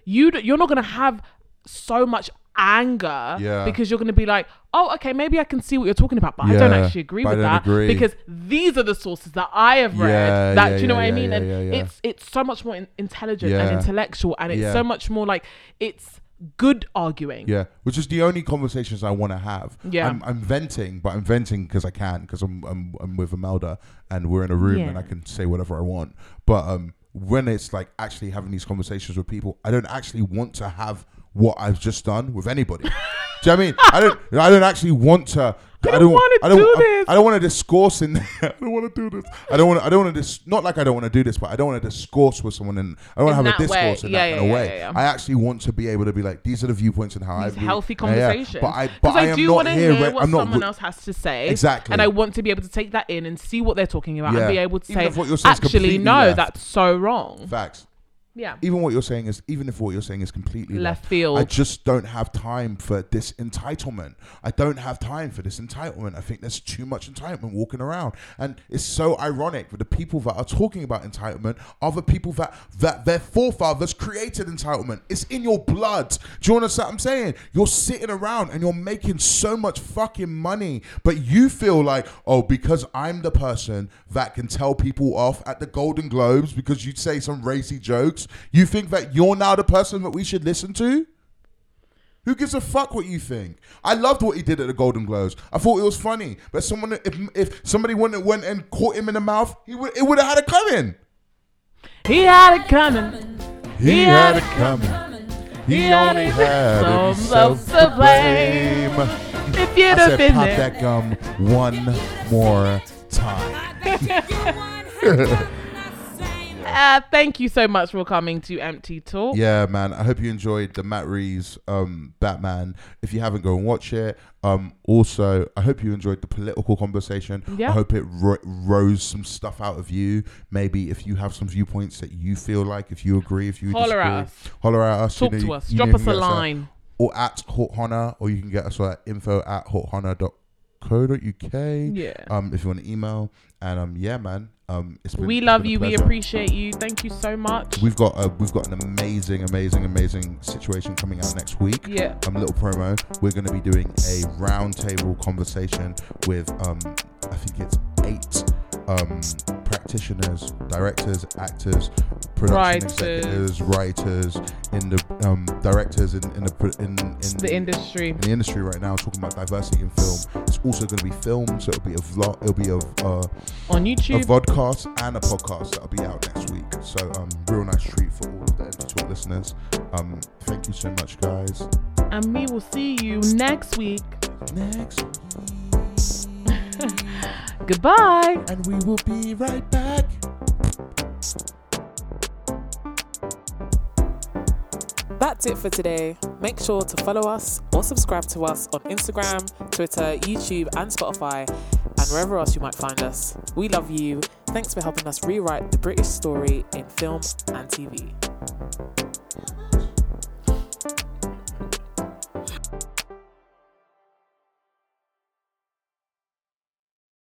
you d- you're not gonna have so much anger Yeah. because you're gonna be like, oh okay, maybe I can see what you're talking about, but I don't actually agree with that agree. because these are the sources that I have read. Yeah, that yeah, do you know yeah, what I mean? yeah, and yeah, yeah. it's it's so much more in- intelligent Yeah. and intellectual, and it's Yeah. so much more like it's good arguing. Yeah, which is the only conversations I want to have. Yeah. I'm, I'm venting, but I'm venting because I can, because I'm, I'm I'm with Amelda and we're in a room and I can say whatever I want. But um, when it's like actually having these conversations with people, I don't actually want to have what I've just done with anybody. do you know what I mean? I don't. I don't actually want to. I don't wanna don't, I, this. I don't want to discourse in. I don't want to do this. I don't want. I don't want to. Dis- not like I don't want to do this, but I don't want to discourse with someone. And I don't want to have a that way. discourse in Yeah, that yeah, kind of yeah, way. yeah, yeah. I actually want to be able to be like, these are the viewpoints and how I healthy yeah. But I, but I, I, am do not want to here. hear re- what I'm not someone re- else has to say. Exactly. And I want to be able to take that in and see what they're talking about and be able to Even say, what you're saying actually, no, left." that's so wrong. Facts. Yeah. Even what you're saying is, even if what you're saying is completely Left field. I just don't have time for this entitlement. I don't have time for this entitlement. I think there's too much entitlement walking around, and it's so ironic that the people that are talking about entitlement are the people that that their forefathers created entitlement. It's in your blood. Do you understand what I'm saying? You're sitting around and you're making so much fucking money, but you feel like, oh, because I'm the person that can tell people off at the Golden Globes because you say some racy jokes, you think that you're now the person that we should listen to? Who gives a fuck what you think? I loved what he did at the Golden Globes. I thought it was funny, but someone if if somebody went and went and caught him in the mouth, he would it would have had it coming. He had it coming. He had it coming. He had only it had himself himself to to blame. If you'd I have said, been pop there. that gum one more time. Uh, thank you so much for coming to Empty Talk. Yeah, man. I hope you enjoyed the Matt Reeves um, Batman. If you haven't, go and watch it. Um, also, I hope you enjoyed the political conversation. Yeah. I hope it ro- rose some stuff out of you. Maybe if you have some viewpoints that you feel like, if you agree, if you Holler disagree, at us. holler at us. Talk you know, to us. you Drop us a line. or at Hot Honor, or you can get us at info at hothonor dot Yeah. Um, if you want to email, and um, yeah, man. Um, it's been, we love you. We appreciate you. Thank you so much. We've got a, we've got an amazing, amazing, amazing situation coming out next week. Yeah. Um, little promo. We're going to be doing a roundtable conversation with um, I think it's eight um practitioners, directors, actors, production Writers. executives, writers in the um directors in in the in, in the industry. in the industry right now talking about diversity in film. It's also going to be filmed, so it'll be a vlog. It'll be a uh, On YouTube. a vodcast and a podcast that'll be out next week. So um, real nice treat for all of the Talk listeners. Um, thank you so much, guys. and we will see you next week. Next. Goodbye. And we will be right back. That's it for today. Make sure to follow us or subscribe to us on Instagram, Twitter, YouTube, and Spotify, and wherever else you might find us. We love you. Thanks for helping us rewrite the British story in film and TV.